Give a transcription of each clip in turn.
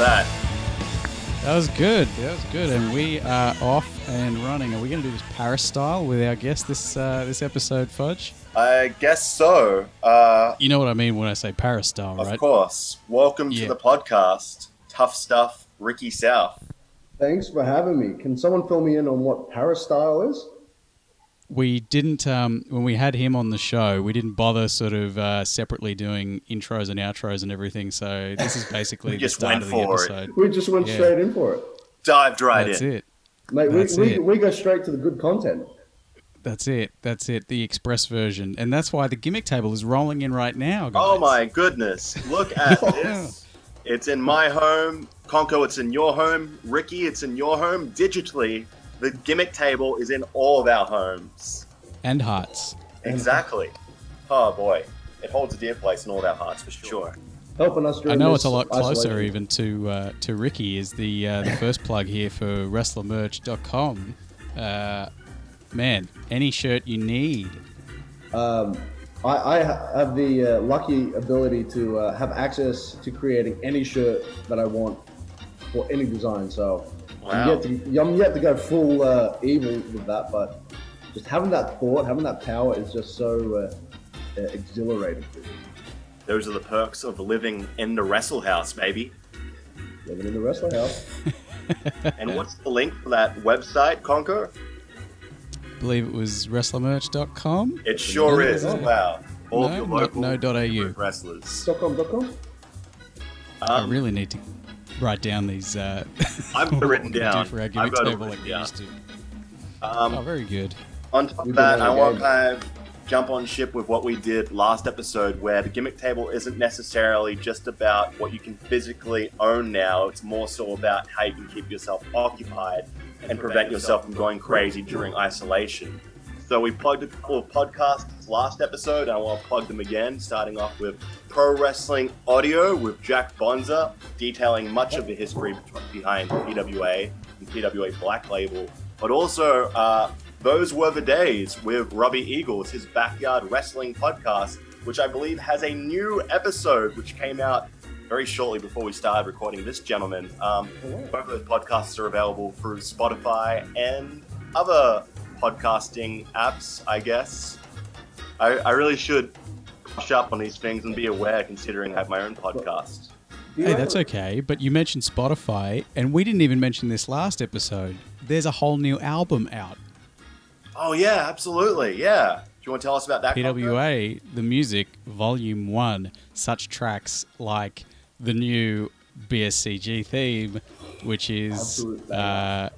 that? That was good. That was good. And we are off and running. Are we going to do this Paris style with our guest this uh, this episode, Fudge? I guess so. Uh, You know what I mean when I say Paris style, of right? course. Welcome Yeah. to the podcast. Tough stuff, Ricky South. Thanks for having me. Can someone fill me in on what Paris style is? We didn't um, when we had him on the show. We didn't bother sort of uh, separately doing intros and outros and everything. So this is basically We the just start went of the for it. episode. We just went Yeah. straight in for it. Dived right That's in. it. Mate, we, That's we, it. we go straight to the good content. That's it. That's it. The express version, and that's why the gimmick table is rolling in right now. Guys. Oh my goodness. Look at this. It's in my home. Conco, it's in your home. Ricky, it's in your home. Digitally, the gimmick table is in all of our homes. And hearts. Exactly. Oh boy. It holds a dear place in all of our hearts for sure. Helping us I know this it's a lot closer isolation. even to uh, to Ricky is the uh, the first plug here for wrestlermerch.com. Uh, man, any shirt you need. Um, I, I have the uh, lucky ability to uh, have access to creating any shirt that I want for any design. So I'm, yet to, I'm yet to go full uh, evil with that, but just having that thought, having that power is just so uh, uh, exhilarating. Those are the perks of living in the wrestle house, baby. Living in the wrestle house. And what's the link for that website, Conco? believe it was wrestlermerch.com. It sure is. No. Wow. All of No, your no- local no dot au. wrestlers. dot com, dot com? I Um, really need to write down these. Uh, I've written do down. for our I've got table like we used to. Um, Oh, very good. On top of that, I want to kind of jump on ship with what we did last episode, where the gimmick table isn't necessarily just about what you can physically own now. It's more so about how you can keep yourself occupied and prevent yourself from going crazy during isolation. So we plugged a couple of podcasts last episode, and I want to plug them again, starting off with Pro Wrestling Audio with Jack Bonza, detailing much of the history behind PWA and PWA Black Label, but also uh, those were the days with Robbie Eagles, his backyard wrestling podcast, which I believe has a new episode which came out very shortly before we started recording this gentleman. Um, both of those podcasts are available through Spotify and other podcasting apps, I guess. I, I really should push up on these things and be aware considering I have my own podcast. Hey, that's okay. But you mentioned Spotify, and we didn't even mention this last episode. There's a whole new album out. Oh, yeah, absolutely. Yeah. Do you want to tell us about that? Conco? PWA, the music, volume one, such tracks like the new BSCG theme, which is Absolute uh,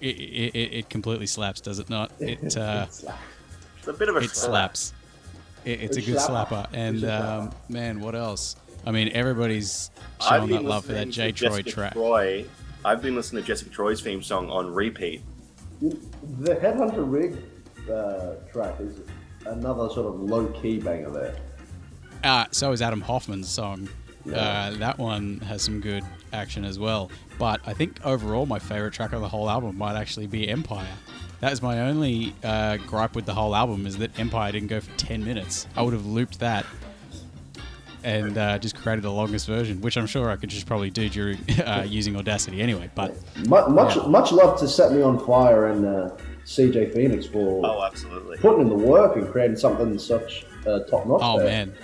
it, it, it it completely slaps, does it not? It uh, It's a bit of a it slaps. It, it's a good slapper. slapper, and It's a um, man, what else? I mean, everybody's showing that love for that listening J to Troy Jessica track. Troy. I've been listening to Jessica Troy's theme song on repeat. The Headhunter Rig uh, track is another sort of low key banger there. Uh, so is Adam Hoffman's song. Yeah. Uh, that one has some good action as well. But I think overall, my favorite track of the whole album might actually be Empire. That is my only uh, gripe with the whole album is that Empire didn't go for 10 minutes. I would have looped that and uh, just created the longest version, which I'm sure I could just probably do during uh, using Audacity anyway. But Much, much, Yeah. much love to set me on fire and uh, CJ Phoenix for Oh, absolutely. putting in the work and creating something such uh, top notch. oh there. man,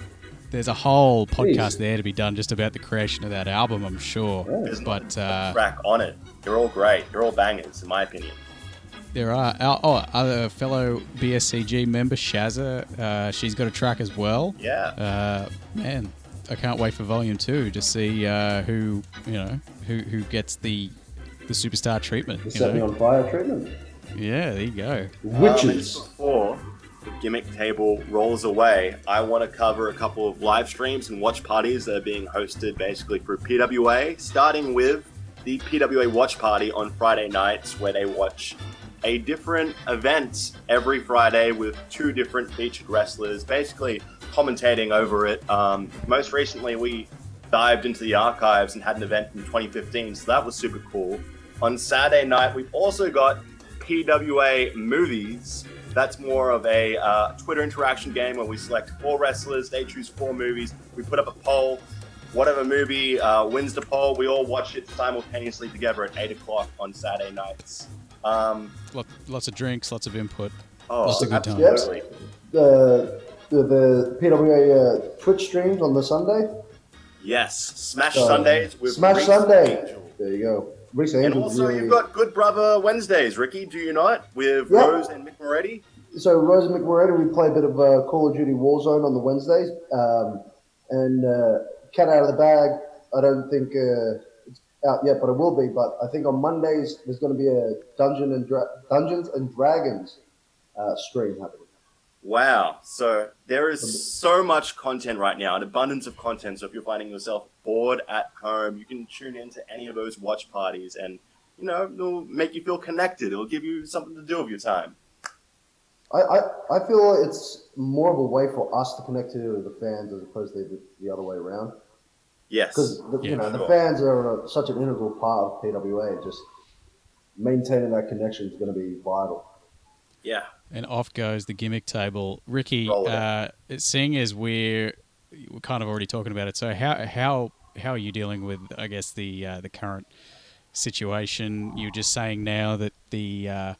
there's a whole podcast Jeez. there to be done just about the creation of that album, I'm sure. Yeah. There's not But a uh, track on it. They're all great. They're all bangers, in my opinion. There are our, oh, other fellow BSCG member Shazza. Uh, she's got a track as well. Yeah. Uh, man, I can't wait for Volume Two to see uh, who you know who who gets the the superstar treatment. The you set me know? on fire treatment. Yeah, there you go. Witches. Um, before the gimmick table rolls away, I want to cover a couple of live streams and watch parties that are being hosted basically through PWA, starting with the PWA Watch Party on Friday nights, where they watch a different event every Friday with two different featured wrestlers, basically commentating over it. Um, most recently, we dived into the archives and had an event from 2015, so that was super cool. On Saturday night, we've also got PWA Movies. That's more of a uh, Twitter interaction game where we select four wrestlers, they choose four movies, we put up a poll, whatever movie uh, wins the poll, we all watch it simultaneously together at eight o'clock on Saturday nights. Um, lots of drinks, lots of input. oh, Just a good time. absolutely. The the, the PWA uh, Twitch streams on the Sunday. Yes, Smash Sundays with Smash Reese Sunday. Angel. There you go. And also, really. you've got Good Brother Wednesdays, Ricky. Do you not? With Yeah. Rose and Mick Moretti. So Rose and Mick Moretti, we play a bit of uh, Call of Duty Warzone on the Wednesdays, um, and uh, Cat Out of the Bag. I don't think uh, it's out yet, but it will be. But I think on Mondays there's going to be a Dungeon and Dra- Dungeons and Dragons uh, stream happening. Wow. So there is so much content right now, an abundance of content. So if you're finding yourself bored at home, you can tune into any of those watch parties and, you know, it'll make you feel connected. It'll give you something to do with your time. I, I, I feel it's more of a way for us to connect to the fans as opposed to the, the other way around. Yes. Because you know sure. the fans are uh, such an integral part of PWA. Just maintaining that connection is going to be vital. Yeah. And off goes the gimmick table. Ricky, Roll it uh, seeing as we're, we're kind of already talking about it, so how how how are you dealing with, I guess, the uh, the current situation? You're just saying now that the uh,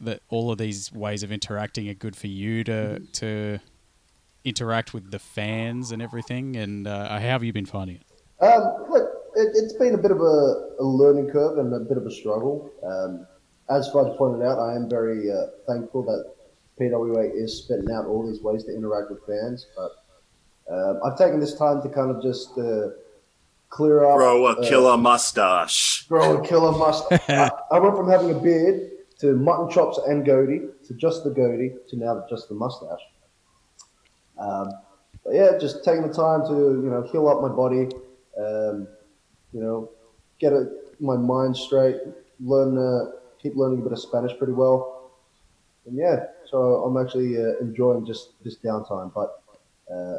that all of these ways of interacting are good for you to to interact with the fans and everything. And uh, how have you been finding it? Um, look, it, it's been a bit of a, a learning curve and a bit of a struggle. Um, as Fudge pointed out, I am very uh, thankful that PWA is spitting out all these ways to interact with fans. But um, I've taken this time to kind of just uh, clear up. Grow a uh, killer mustache. grow a killer mustache. I, I went from having a beard to mutton chops and goatee to just the goatee to now just the mustache. Um, but yeah, just taking the time to you know heal up my body, um, you know, get a, my mind straight, learn, uh, keep learning a bit of Spanish pretty well, and yeah, so I'm actually uh, enjoying just this downtime. But uh,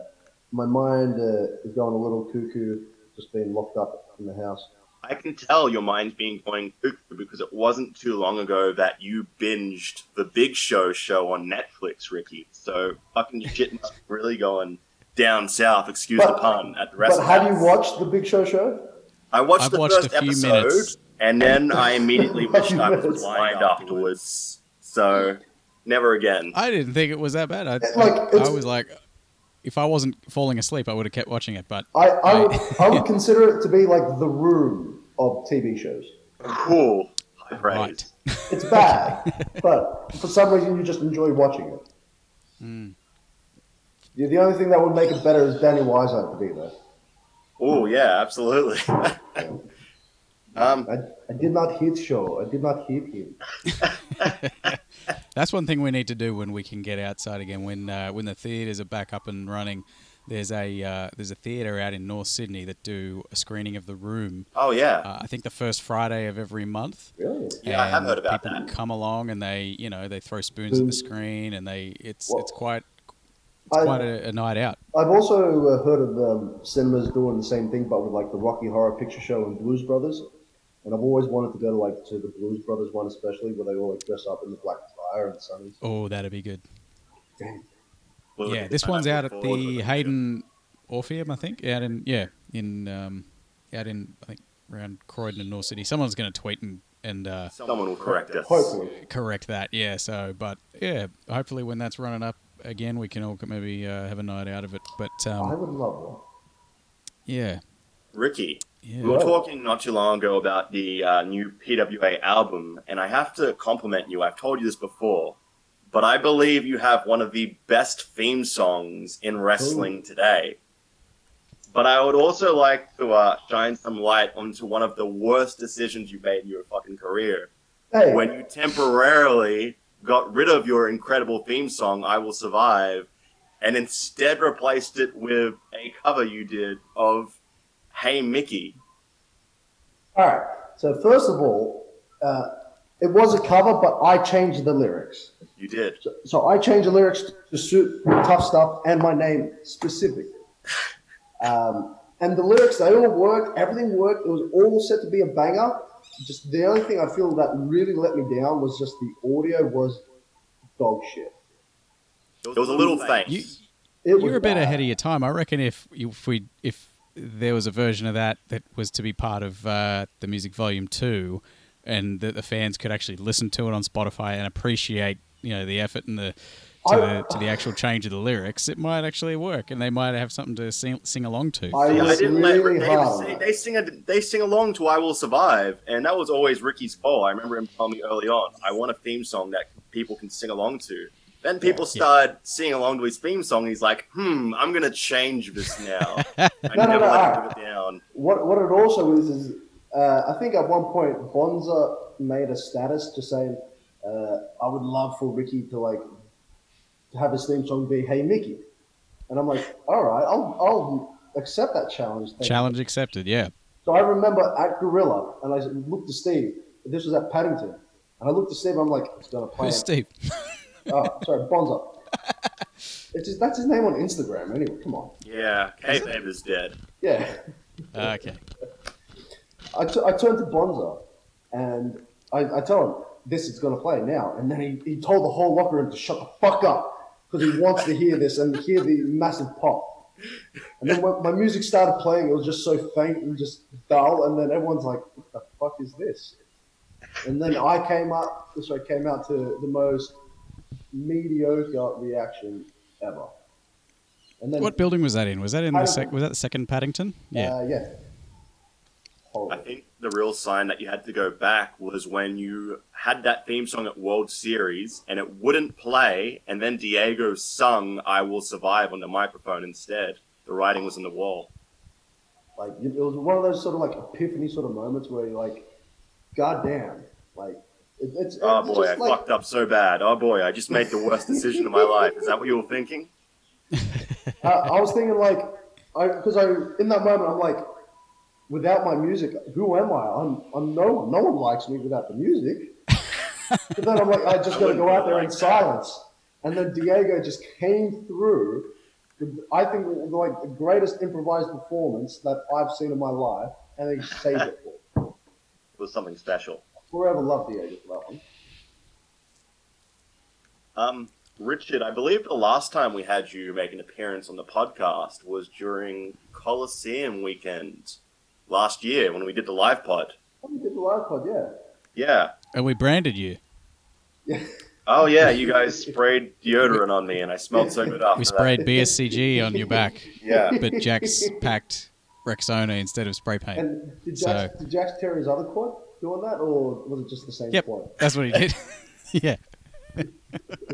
my mind uh, is going a little cuckoo, just being locked up in the house. I can tell your mind's being going cuckoo because it wasn't too long ago that you binged the Big Show show on Netflix, Ricky. So fucking shit must really going down south, excuse the pun, at the rest. But restaurant. have you watched the Big Show show? I watched I've the watched first a few episode, minutes. and then I immediately A wished I was blind afterwards. So never again. I didn't think it was that bad. I, Like, I it's- was like, if I wasn't falling asleep, I would have kept watching it. But I, I, would, I would consider it to be like the room of TV shows. Cool. High praise. right, It's bad, but for some reason you just enjoy watching it. Yeah, the only thing that would make it better is Danny Wiseau to be there. Oh yeah, absolutely. um, I, I did not hit show. I did not hit him. That's one thing we need to do when we can get outside again. When uh, when the theaters are back up and running, there's a uh, there's a theater out in North Sydney that do a screening of The Room. oh yeah. Uh, I think the first Friday of every month. Really? Yeah, I have and heard about people that. come along and they, you know, they throw spoons at the screen and they, it's Well, it's quite, it's I- quite a, a night out. I've also uh, heard of um, cinemas doing the same thing, but with like the Rocky Horror Picture Show and Blues Brothers. And I've always wanted to go to like to the Blues Brothers one, especially where they all like dress up in the black attire and sunnies. Oh, that'd be good. Well, yeah, this one's out at the. Hayden Orpheum, I think. Out in yeah, in um, out in I think around Croydon and North City. Someone's going to tweet and and uh, Someone will correct us. Hopefully. correct that. Yeah. So, but yeah, hopefully when that's running up again, we can all maybe uh, have a night out of it. But I um, would love one. yeah, Ricky, yeah. we were talking not too long ago about the uh, new PWA album, and I have to compliment you. I've told you this before, but I believe you have one of the best theme songs in wrestling today. But I would also like to uh, shine some light onto one of the worst decisions you made in your fucking career. Hey, when you temporarily got rid of your incredible theme song, I Will Survive, and instead replaced it with a cover you did of Hey Mickey. all right. So first of all, uh, it was a cover, but I changed the lyrics. You did. So, so I changed the lyrics to suit tough stuff and my name specifically. Um, and the lyrics, they all worked. Everything worked. It was all set to be a banger. Just the only thing I feel that really let me down was just the audio was dog shit. It was a little faint. You, it you're a bit bad. ahead of your time. I reckon if if we if there was a version of that that was to be part of uh, the music volume two, and that the fans could actually listen to it on Spotify and appreciate you know the effort and the to, I- the, to the actual change of the lyrics, it might actually work, and they might have something to sing, sing along to. I Yeah, I didn't really let hard. they, they sing a, they sing along to "I Will Survive," and that was always Ricky's goal. I remember him telling me early on, "I want a theme song that people can sing along to." Then people Yeah. started singing along to his theme song. And he's like, "Hmm, I'm gonna change this now. I No, no, never no, let I- him live it down." What what it also is is uh, I think at one point Bonza made a status to say, uh, I would love for Ricky to like to have his theme song be Hey Mickey, and I'm like, all right, I'll I'll accept that challenge. Thank you." Challenge accepted. Yeah. So I remember at Gorilla, and I looked to Steve. This was at Paddington, and I looked to Steve. I'm like, it's gonna play. Who's Steve? Oh, sorry, Bonza. It's just, that's his name on Instagram. Anyway, come on. Yeah, kayfabe is dead. Yeah. okay. I, t- I turned to Bonza and I, I tell him, this is going to play now. And then he, he told the whole locker room to shut the fuck up because he wants to hear this and hear the massive pop. And then when my music started playing, it was just so faint and just dull. And then everyone's like, what the fuck is this? And then I came up, so I came out to the most mediocre reaction ever. And then, What building was that in? Was that in the sec- was that the second Paddington? Yeah. Uh, yeah. I think the real sign that you had to go back was when you had that theme song at World Series and it wouldn't play, and then Diego sung "I Will Survive" on the microphone instead. The writing was on the wall. Like it was one of those sort of like epiphany sort of moments where you're like, God damn, like it, it's, Oh it's boy, I like, fucked up so bad. Oh boy, I just made the worst decision of my life. Is that what you were thinking? I, I was thinking like, I because I in that moment I'm like, without my music, who am I? I'm I'm no one. No one likes me without the music. but then I'm like, I just got to go out there in silence. And then Diego just came through. I think like the greatest improvised performance that I've seen in my life, and he saved it. For. It was something special. Forever love Diego for that one. Um, Richard, I believe the last time we had you make an appearance on the podcast was during Coliseum weekend last year when we did the live pod. Oh, we did the live pod, yeah. Yeah. And we branded you. Yeah. Oh yeah, you guys sprayed deodorant on me, and I smelled so good after We that. sprayed BSCG on your back, Yeah. but Jack's packed Rexona instead of spray paint. And did So- Jax, did Jax tear his other quad doing that, or was it just the same Yep. quad? That's what he did. yeah.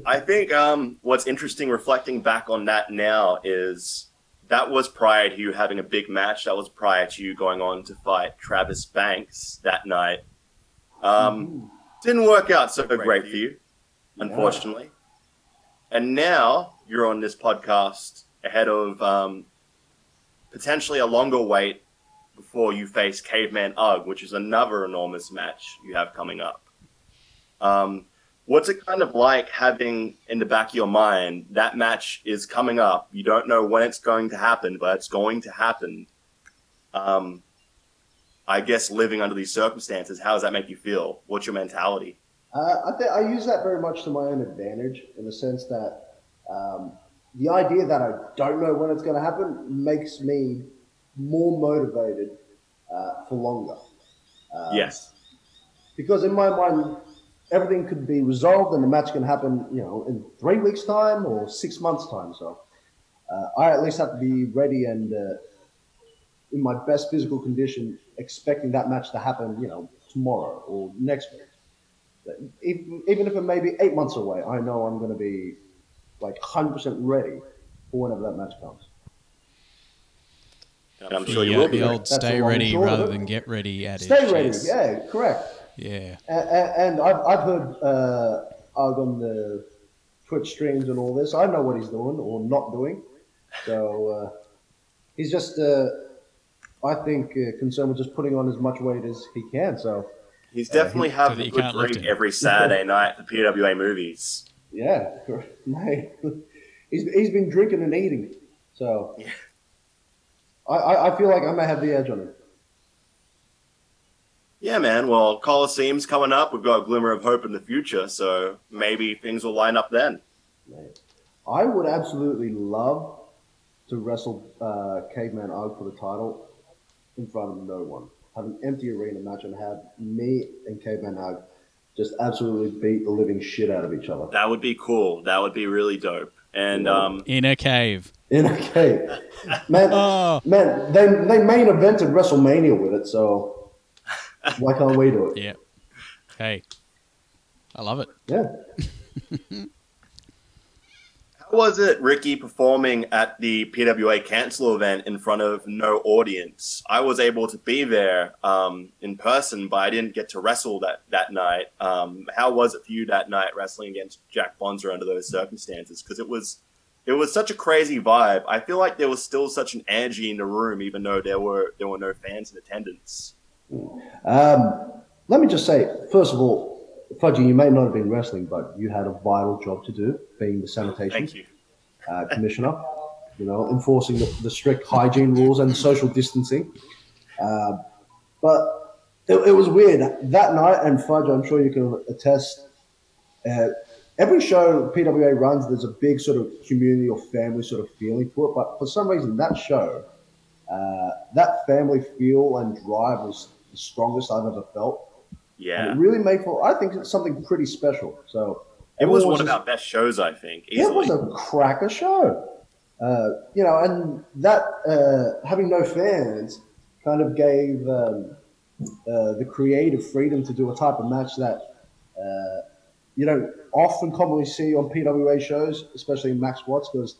I think um, what's interesting reflecting back on that now is that was prior to you having a big match. That was prior to you going on to fight Travis Banks that night. Um, Didn't work out so great for you, unfortunately. And now you're on this podcast ahead of um, potentially a longer wait before you face Caveman Ugg, which is another enormous match you have coming up. Um, what's it kind of like having in the back of your mind that match is coming up? You don't know when it's going to happen, but it's going to happen. Um, I guess living under these circumstances, how does that make you feel? What's your mentality? Uh, I think I use that very much to my own advantage in the sense that um, the idea that I don't know when it's going to happen makes me more motivated uh, for longer. Um, yes. Because in my mind, everything could be resolved and the match can happen, you know, in three weeks' time or six months' time. So uh, I at least have to be ready and uh, in my best physical condition, expecting that match to happen, you know, tomorrow or next week. Even even if it may be eight months away, I know I'm going to be like 100% ready for whenever that match comes. And I'm The, sure you uh, will the be. old That's stay ready rather than get ready adage. Stay ready, yes. yeah, correct. Yeah. And, and I've, I've heard uh, Ugg on the Twitch streams and all this. I know what he's doing or not doing. So uh, he's just, uh, I think, uh, concerned with just putting on as much weight as he can. So He's definitely So having a good drink every Saturday night at the PWA movies. yeah, mate, he's, he's been drinking and eating. So Yeah. I, I, feel like I may have the edge on him. Yeah, man. Well, Coliseum's coming up. We've got a glimmer of hope in the future, so maybe things will line up then. I would absolutely love to wrestle uh, Caveman Ugg for the title in front of no one. Have an empty arena match and have me and Caveman Ugg just absolutely beat the living shit out of each other That would be cool. That would be really dope. And um, In a cave. in a cave. Man, Oh, man, they they main evented WrestleMania with it, so why can't we do it? yeah. Hey, I love it. Yeah. was it, Ricky, performing at the PWA Cancel event in front of no audience? I was able to be there um, in person, but I didn't get to wrestle that that night. Um, how was it for you that night, wrestling against Jack Bonza under those circumstances? Because it was it was such a crazy vibe. I feel like there was still such an energy in the room, even though there were there were no fans in attendance. Um, let me just say, first of all, Fudgy, you may not have been wrestling, but you had a vital job to do, being the sanitation uh, commissioner. You know, enforcing the, the strict hygiene rules and social distancing. Uh, but it, it was weird that night, and Fudge, I'm sure you can attest. Uh, every show PWA runs, there's a big sort of community or family sort of feeling for it. But for some reason, that show, uh, that family feel and drive was the strongest I've ever felt. And Yeah, it really made for, I think, it's something pretty special. So it was one of our best shows, I think. yeah, it was a cracker show. Uh, you know, and that uh, having no fans kind of gave um, uh, the creative freedom to do a type of match that uh, you don't often commonly see on PWA shows, especially in Max Watts, because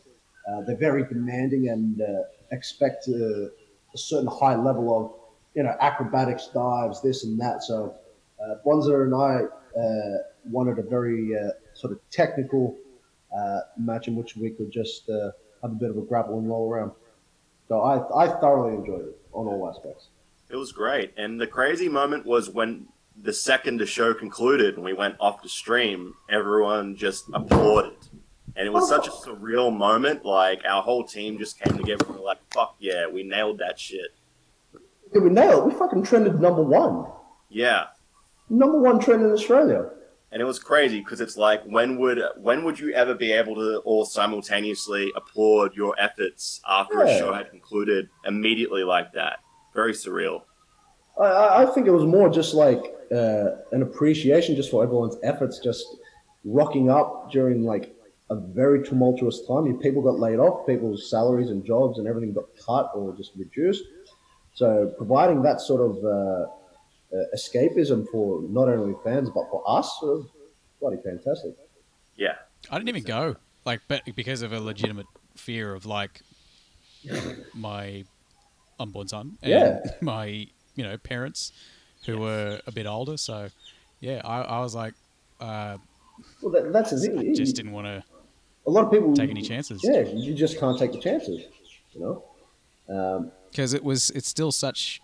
uh, they're very demanding and uh, expect uh, a certain high level of you know acrobatics, dives, this and that. So uh, Bonza and I uh, wanted a very uh, sort of technical uh, match in which we could just uh, have a bit of a grapple and roll around. So I, I thoroughly enjoyed it on all aspects. It was great. And the crazy moment was when the second the show concluded and we went off the stream, everyone just applauded. And it was such a surreal moment. Like our whole team just came together and were like, fuck yeah, we nailed that shit. Yeah, we nailed. it. We fucking trended number one, Yeah. Number one trend in Australia. And it was crazy because it's like when would when would you ever be able to all simultaneously applaud your efforts after a show had concluded immediately like that? Very surreal. I- I, think it was more just like uh, an appreciation just for everyone's efforts, just rocking up during like a very tumultuous time. People got laid off, people's salaries and jobs and everything got cut or just reduced. So providing that sort of uh, uh, escapism for not only fans but for us was bloody fantastic. Yeah. I didn't even go, like, but because of a legitimate fear of like my unborn son and Yeah. my you know parents who were a bit older. So yeah, I, I was like, uh, Well, that, that's the thing. I just didn't want to a lot of people take any chances. Yeah, you just can't take the chances. You know. Um, because it was it's still such.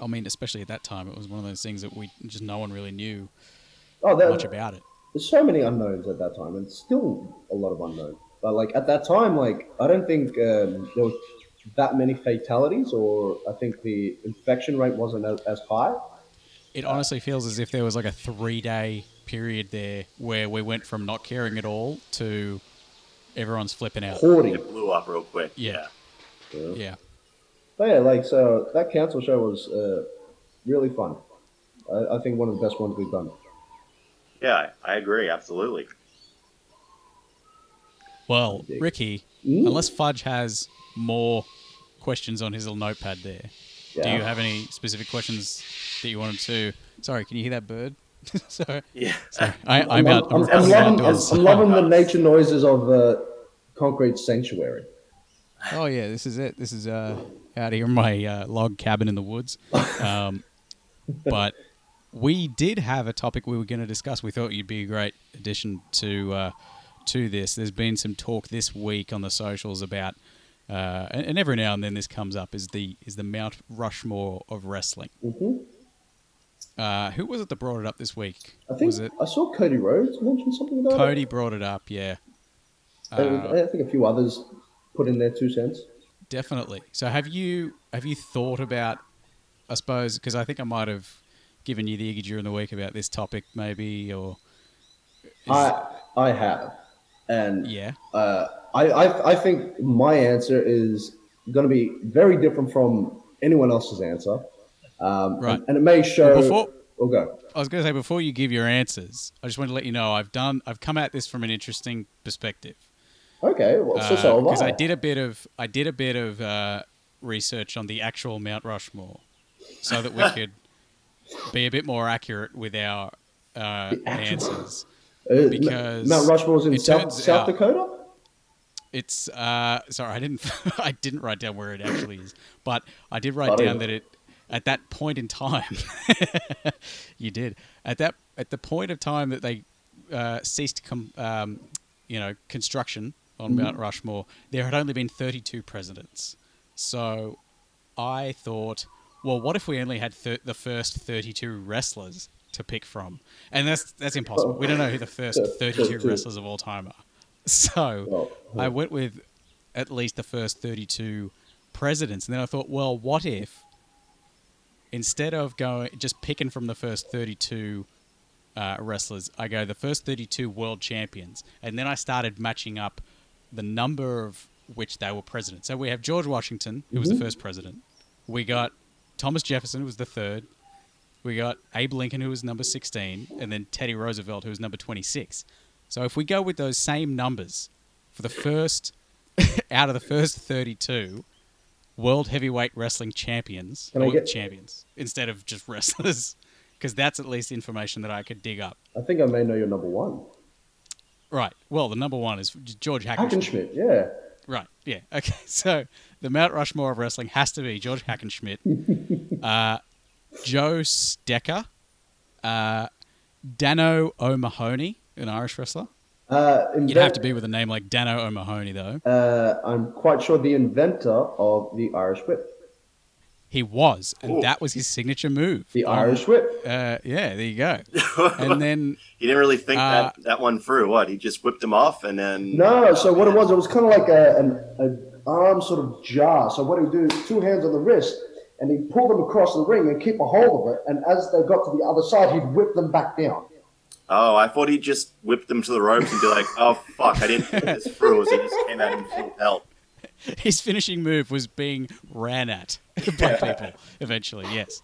I mean, especially at that time, it was one of those things that we just no one really knew oh, there, much about it. there's so many unknowns at that time, and still a lot of unknown. But like at that time, like I don't think um, there was that many fatalities, or I think the infection rate wasn't as, as high. It honestly feels as if there was like a three day period there where we went from not caring at all to everyone's flipping out. Hoarding. It blew up real quick. Yeah. you know? Yeah. But yeah, like so that council show was uh, really fun. I, I think one of the best ones we've done. Yeah, I agree. Absolutely. Well, Ricky, Mm. unless Fudge has more questions on his little notepad there, do you have any specific questions that you wanted to? Sorry, can you hear that bird? sorry, Yeah. sorry. I, I'm, out. I'm, I'm, I'm I'm loving, I'm, outdoors. I'm loving the nature noises of uh, concrete sanctuary. Oh yeah, this is it. This is uh, out here in my uh, log cabin in the woods. Um, but we did have a topic we were going to discuss. We thought you'd be a great addition to uh, to this. There's been some talk this week on the socials about, uh, and, every now and then this comes up is the is the Mount Rushmore of wrestling. hmm Uh, who was it that brought it up this week? I think was it I saw Cody Rhodes mention something about Cody it. brought it up? Yeah. Uh, I think a few others put in their two cents. Definitely. So have you have you thought about? I suppose because I think I might have given you the iggy during the week about this topic, maybe, or I I have, and yeah, uh, I, I I think my answer is going to be very different from anyone else's answer. Um, Right. And, and it may show. Before- We'll go. I was going to say before you give your answers, I just want to let you know I've done I've come at this from an interesting perspective. Okay. Well, so, so because I. Uh, I did a bit of I did a bit of uh, research on the actual Mount Rushmore, so that we could be a bit more accurate with our uh, answers. Uh, because Mount Rushmore's in South, South out- Dakota. It's uh, sorry, I didn't I didn't write down where it actually is, but I did write I down know. that it at that point in time you did at that at the point of time that they uh, ceased com- um, you know construction on Mm-hmm. Mount Rushmore, there had only been 32 presidents. So I thought, well, what if we only had thir- the first 32 wrestlers to pick from? And that's that's impossible. We don't know who the first 32 32. wrestlers of all time are. So I went with at least the first 32 presidents. And then I thought, well, what if instead of going just picking from the first 32 uh, wrestlers, I go the first 32 world champions. And then I started matching up the number of which they were president. So we have George Washington, who was the first president. We got Thomas Jefferson, who was the third. We got Abe Lincoln, who was number 16, and then Teddy Roosevelt, who was number 26. So if we go with those same numbers for the first, out of the first 32 world heavyweight wrestling champions, Can I get- champions, instead of just wrestlers, because that's at least information that I could dig up. I think I may know your number one. Right. Well, the number one is George Hackenschmidt. Hackenschmidt. Yeah. Right. Yeah. Okay. So the Mount Rushmore of wrestling has to be George Hackenschmidt, uh, Joe Stecher, uh, Danno O'Mahony, an Irish wrestler. Uh, You'd have to be with a name like Danno O'Mahony, though. Uh, I'm quite sure the inventor of the Irish whip. He was, and Ooh. that was his signature move. The Um, Irish whip. Uh, yeah. There you go. And then He didn't really think Uh, that, that one through. What? He just whipped him off and then. No, so what it was, it was kind of like a, an, an arm sort of jar. So what he'd do, two hands on the wrist, and he'd pull them across the ring and keep a hold of it. And as they got to the other side, he'd whip them back down. Oh, I thought he just whipped them to the ropes and be like, "Oh fuck, I didn't think this through." So he just came out in full pelt. his finishing move was being ran at by people eventually yes.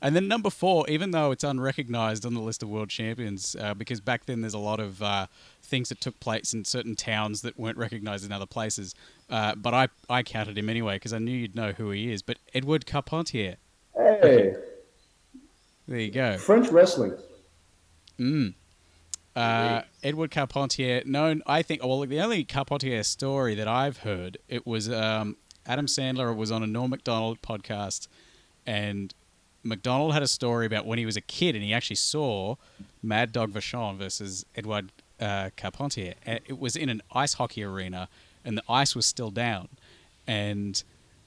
And then number four even though it's unrecognized on the list of world champions uh, because back then there's a lot of uh, things that took place in certain towns that weren't recognized in other places uh, but I, I counted him anyway because i knew you'd know who he is but edward carpentier. Hey, there you go. French wrestling. Mm. Uh, Edward Carpentier, known, I think, well, the only Carpentier story that I've heard, it was um, Adam Sandler was on a Norm MacDonald podcast, and MacDonald had a story about when he was a kid and he actually saw Mad Dog Vachon versus Edward uh, Carpentier. It was in an ice hockey arena, and the ice was still down. And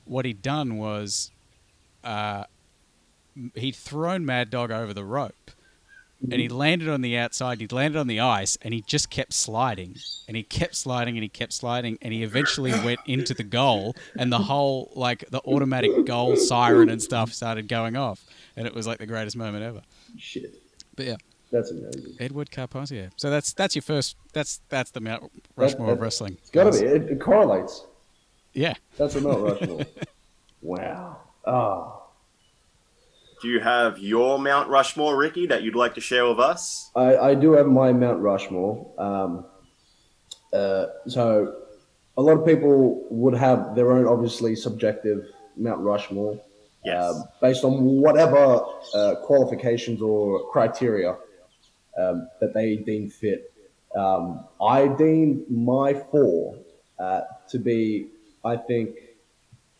what he'd done was uh, he'd thrown Mad Dog over the rope and he landed on the outside. He landed on the ice, and he just kept sliding, and he kept sliding, and he kept sliding, and he eventually went into the goal, and the whole like the automatic goal siren and stuff started going off, and it was like the greatest moment ever. Shit, But yeah, that's amazing. Edward Carpentier. So that's that's your first. That's that's the Mount Rushmore that- of wrestling. It's got to be. It, it correlates. Yeah. That's a Mount Rushmore. wow. Ah. Do you have your Mount Rushmore, Ricky, that you'd like to share with us? I, I do have my Mount Rushmore. Um, uh, so a lot of people would have their own, obviously, subjective Mount Rushmore Yes. um, based on whatever uh, qualifications or criteria um, that they deem fit. Um, I deem my four uh, to be, I think,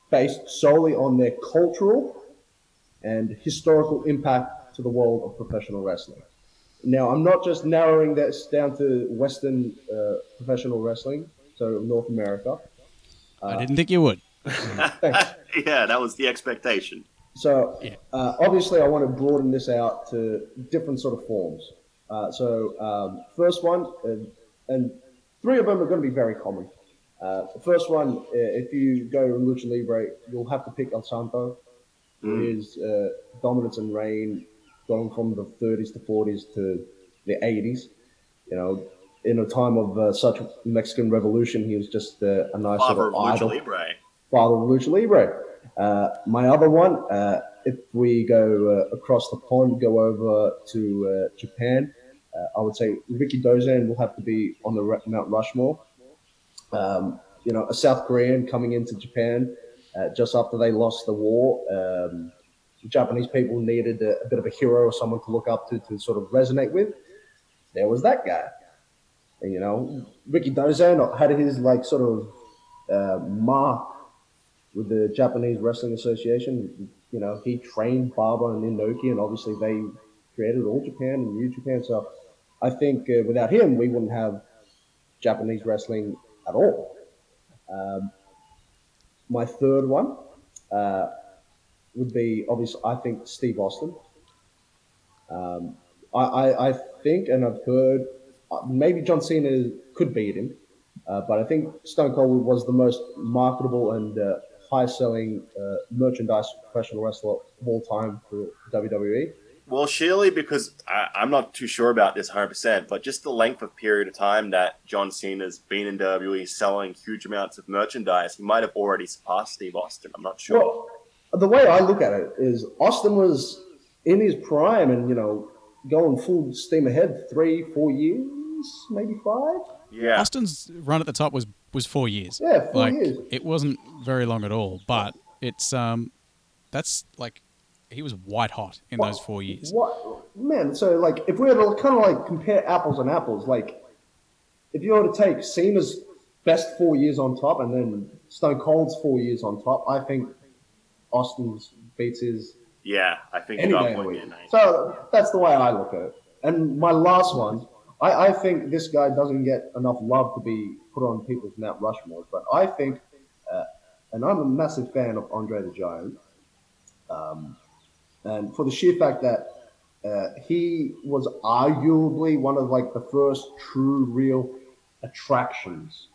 based solely on their cultural and historical impact to the world of professional wrestling. Now, I'm not just narrowing this down to Western uh, professional wrestling, so North America. I didn't think you would. Yeah, that was the expectation. So, Yeah. uh, obviously, I want to broaden this out to different sort of forms. Uh, so, um, first one, uh, and three of them are going to be very common. Uh, the first one, uh, if you go in Lucha Libre, you'll have to pick El Santo, Mm. his uh, dominance and reign going from the 30s to 40s to the 80s. You know, in a time of uh, such Mexican revolution, he was just uh, a nice Father of little Lucha idol. Libre. Father of Lucha Libre. Uh, my other one, uh, if we go uh, across the pond, go over to uh, Japan, uh, I would say Rikidozan will have to be on the Mount Rushmore. Um, you know, a South Korean coming into Japan uh, just after they lost the war. Um, Japanese people needed a, a bit of a hero or someone to look up to to sort of resonate with. There was that guy. And, you know, Rikidozan had his like sort of uh, mark with the Japanese Wrestling Association. You know, he trained Baba and Inoki, and obviously they created All Japan and New Japan. So I think uh, without him, we wouldn't have Japanese wrestling at all. Um, my third one uh, would be obviously, I think Steve Austin. Um, I, I, I think, and I've heard, uh, maybe John Cena could beat him, uh, but I think Stone Cold was the most marketable and uh, high selling uh, merchandise professional wrestler of all time for WWE. Well, surely because I, I'm not too sure about this 100%, but just the length of period of time that John Cena's been in WWE selling huge amounts of merchandise, he might have already surpassed Steve Austin. I'm not sure. Well, the way I look at it is Austin was in his prime and, you know, going full steam ahead three, four years, maybe five. yeah. Austin's run at the top was was four years. Yeah, four like years. it wasn't very long at all, but it's um, that's like he was white hot in those four years. What man? So like, if we were to kind of like compare apples and apples, like if you were to take Cena's best four years on top and then Stone Cold's four years on top, I think Austin's beats his Yeah, I think any day of week. So that's the way I look at it. And my last one, I, I think this guy doesn't get enough love to be put on people's Mount Rushmores, but I think, uh, and I'm a massive fan of Andre the Giant, um, and for the sheer fact that uh, he was arguably one of like the first true, real attractions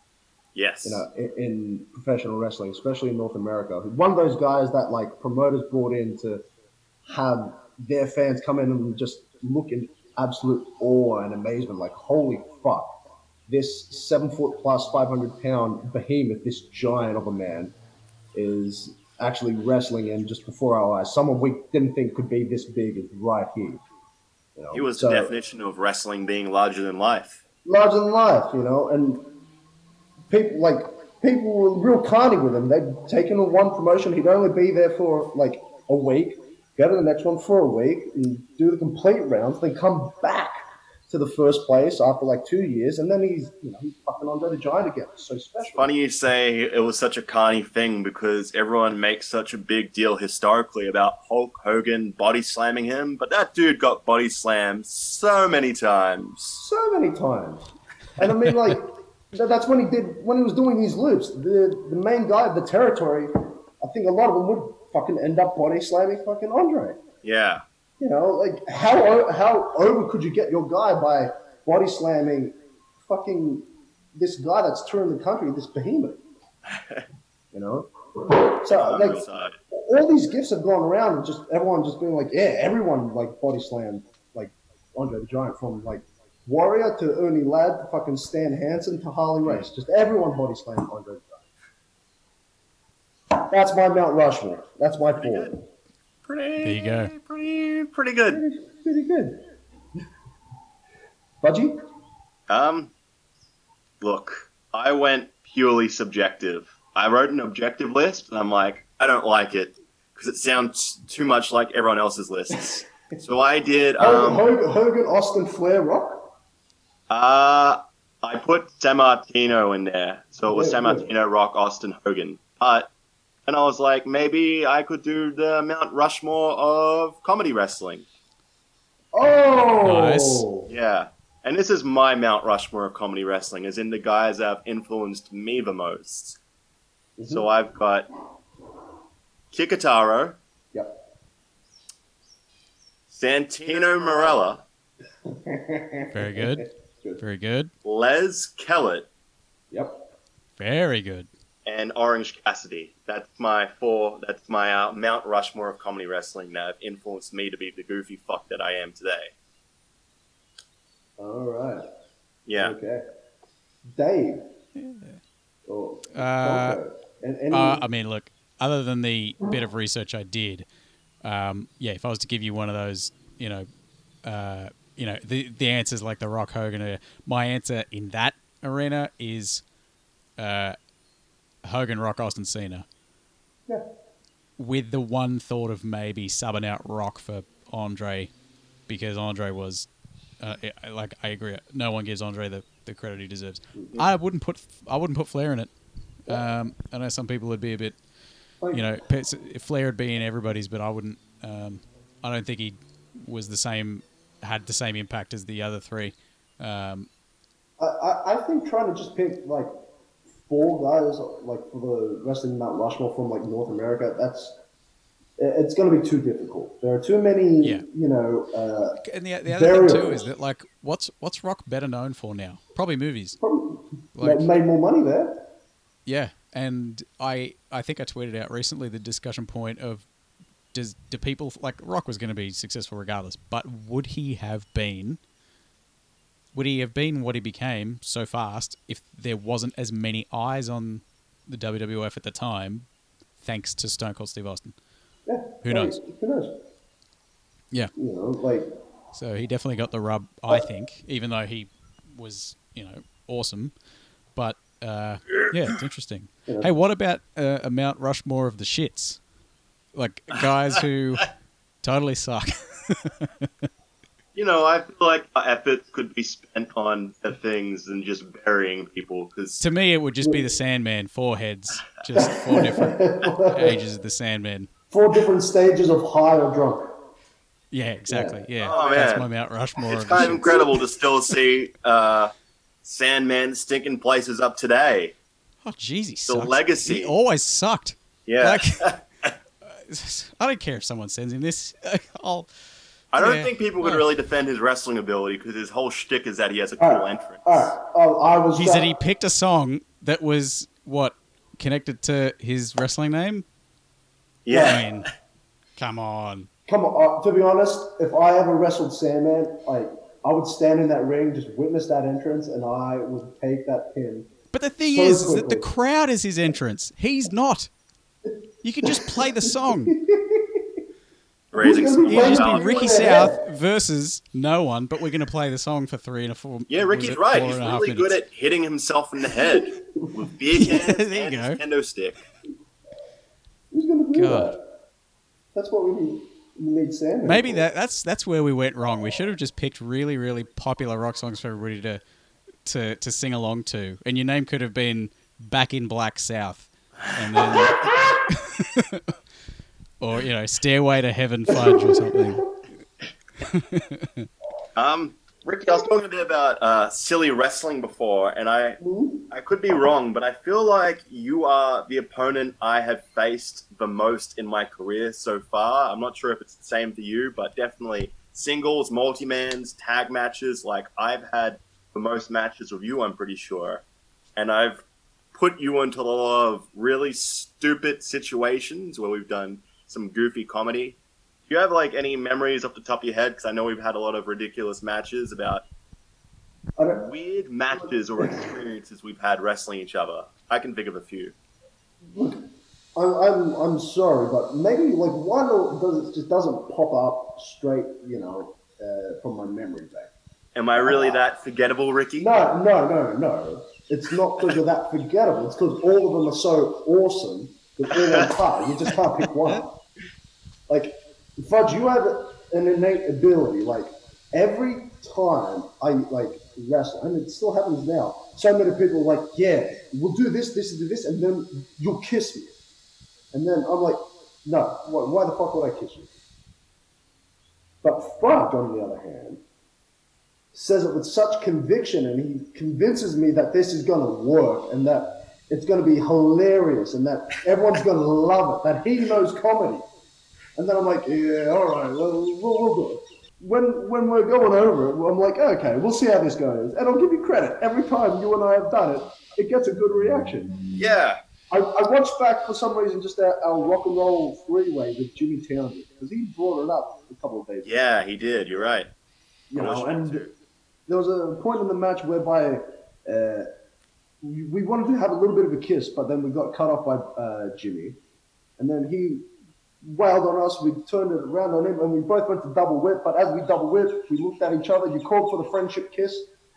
Yes. you know, in, in professional wrestling, especially in North America. One of those guys that like promoters brought in to have their fans come in and just look in absolute awe and amazement, like holy fuck, this seven foot plus, five hundred pound behemoth, this giant of a man, is actually wrestling in just before our eyes. Someone we didn't think could be this big is right here. You know? he was So- the definition of wrestling being larger than life. larger than life, you know, and people like people were real carny with him. They'd taken on one promotion, he'd only be there for like a week, go to the next one for a week, and do the complete rounds, then come back to the first place after like two years, and then he's you know he's fucking Andre the Giant again. It's so special. Funny you say it was such a carny thing because everyone makes such a big deal historically about Hulk Hogan body slamming him, but that dude got body slammed so many times. so many times. And I mean, like, that's when he did, when he was doing his loops. The the main guy of the territory, I think a lot of them would fucking end up body slamming fucking Andre. Yeah. You know, like, how, how over could you get your guy by body slamming fucking this guy that's touring the country, this behemoth? You know? So, like, all these gifts have gone around and just everyone just being like, yeah, everyone like body slammed like Andre the Giant from like Warrior to Ernie Ladd to fucking Stan Hansen to Harley Race. Just everyone body slammed Andre the Giant. That's my Mount Rushmore. That's my four. Good. Pretty, There you go. Pretty, pretty good. Pretty, pretty good. Budgie? Um, look, I went purely subjective. I wrote an objective list, and I'm like, I don't like it because it sounds too much like everyone else's lists. so I did. Hogan, Um, Hogan, Hogan, Austin, Flair, Rock? uh, I put Sammartino in there, so it was Yeah, San yeah. Martino, Rock, Austin, Hogan. But and I was like, maybe I could do the Mount Rushmore of comedy wrestling. Oh! nice. Yeah. And this is my Mount Rushmore of comedy wrestling, as in the guys that have influenced me the most. Mhm. So I've got Kikutaro, Yep. Santino Marella, Very good. Very good. Les Kellett, Yep. Very good. And Orange Cassidy. That's my four. That's my uh, Mount Rushmore of comedy wrestling that have influenced me to be the goofy fuck that I am today. All right. Yeah. Okay. Dave. Or Uh, Coco. any, Uh, I mean, look, other than the bit of research I did, um, yeah, if I was to give you one of those, you know, uh, you know, the the answers like the Rock Hogan, uh, my answer in that arena is uh, Hogan, Rock, Austin, Cena, yeah. with the one thought of maybe subbing out Rock for Andre, because Andre was, uh, like, I agree, no one gives Andre the, the credit he deserves. I wouldn't put I wouldn't put Flair in it. Um, I know some people would be a bit you know, Flair would be in everybody's, but I wouldn't. Um, I don't think he was the same, had the same impact as the other three. Um, I, I think trying to just pick like four guys like for the wrestling Mount Rushmore from like North America, that's it's going to be too difficult. There are too many, Yeah. you know, uh, and the, the other thing too is that like, what's what's Rock better known for now? Probably movies. probably Like- made more money there. Yeah, and I I think I tweeted out recently the discussion point of does do people like Rock was going to be successful regardless, but would he have been? Would he have been what he became so fast if there wasn't as many eyes on the WWF at the time, thanks to Stone Cold Steve Austin? Yeah. Who like, knows? Who knows? Yeah. You know, like So he definitely got the rub, I think, even though he was, you know, awesome. But uh, yeah, it's interesting. Yeah. Hey, what about uh, a Mount Rushmore of the shits? Like guys who totally suck. You know, I feel like our efforts could be spent on better things than just burying people. Because to me, it would just be the Sandman, four heads, just four different ages of the Sandman. four different stages of high or drunk. Yeah, exactly. Yeah, Oh, that's my Mount Rushmore. it's kind of incredible to still see uh, Sandman stinking places up today. Oh, jeez, he The sucks. legacy. He always sucked. Yeah. Like, I don't care if someone sends him this. I'll. I don't yeah. think people could Yeah. really defend his wrestling ability because his whole shtick is that he has a cool All right. entrance. All right. Oh, I was. He uh, said he picked a song that was what connected to his wrestling name. Yeah. I mean, come on. Come on. Uh, to be honest, if I ever wrestled Sandman, like I would stand in that ring, just witness that entrance, and I would take that pin. But the thing So is, is that the crowd is his entrance. He's not. You can just play the song. Raising Who's some gonna It'll be just be Ricky South versus no one, but we're going to play the song for three and a four. Yeah, was Ricky's it right. He's and a half really good at hitting himself in the head with beer Yeah, cans there you and go. his kendo stick. Who's going to do God. that? That's what we need. We need Sandman. Maybe that that's that's where we went wrong. We should have just picked really really popular rock songs for everybody to to to sing along to, and your name could have been "Back in Black South," and then, or you know, "Stairway to Heaven" fudge or something. Um, Ricky, I was talking a bit about uh, silly wrestling before, and I? I could be wrong, but I feel like you are the opponent I have faced the most in my career so far. I'm not sure if it's the same for you, but definitely singles, multi-mans, tag matches. Like I've had the most matches with you, I'm pretty sure, and I've put you into a lot of really stupid situations where we've done some goofy comedy. Do you have like any memories off the top of your head? Because I know we've had a lot of ridiculous matches about weird matches or experiences we've had wrestling each other. I can think of a few. I'm, I'm, I'm sorry, but maybe like one does it just doesn't pop up straight, you know, uh, from my memory bank. Am I really that forgettable, Ricky? No, no, no, no. It's not because you're that forgettable. It's because all of them are so awesome that all on par. You just can't pick one. Like, Fudge, you have an innate ability. Like every time I like wrestle, and it still happens now. So many people are like, "Yeah, we'll do this, this, and this," and then you'll kiss me, and then I'm like, "No, why, why the fuck would I kiss you?" But Fudge, on the other hand, says it with such conviction and he convinces me that this is going to work and that it's going to be hilarious and that everyone's going to love it, that he knows comedy. And then I'm like, yeah, all right, well, we'll, we'll do it. When, when we're going over it, I'm like, okay, we'll see how this goes. And I'll give you credit. Every time you and I have done it, it gets a good reaction. Yeah. I, I watched back for some reason just our, our rock and roll three-way with Jimmy Townsend because he brought it up a couple of days ago. Yeah, he did. You're right. You know, and too. there was a point in the match whereby uh, we we wanted to have a little bit of a kiss, but then we got cut off by uh, Jimmy, and then he wailed on us. We turned it around on him, and we both went to double whip. But as we double whipped, we looked at each other. You called for the friendship kiss,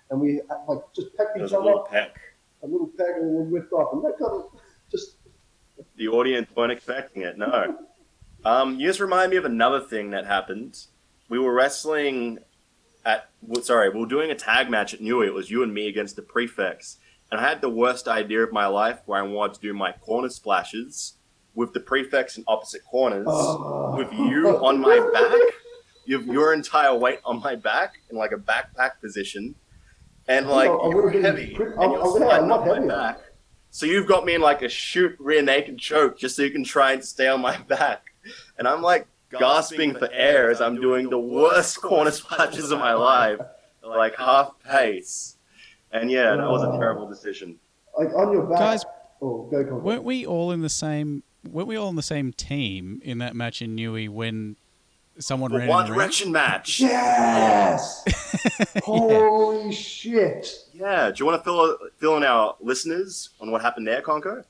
and we uh, like just pecked each other. a little peck. a little peck, and we whipped off, and that kind of just The audience weren't expecting it. No. Um, you just remind me of another thing that happened. We were wrestling at sorry, we were doing a tag match at Newey. It was you and me against the prefects, and I had the worst idea of my life where I wanted to do my corner splashes with the prefects in opposite corners, Oh. with you on my back. You have your entire weight on my back in like a backpack position, and like would've you're heavy, pretty- and I- you're I would've- sliding I'm up not my back. So you've got me in like a shoot rear naked choke just so you can try and stay on my back. And I'm like gasping for air as I'm doing the worst corner splashes of my life, like half pace. And yeah, that was a terrible decision. like on your back. Guys, oh, go, go, go. Weren't we all in the same? Weren't we all in the same team in that match in Newey when someone The ran One in the ring? Direction match. Yes! Holy shit! Yeah, do you want to fill, fill in our listeners on what happened there, Conco?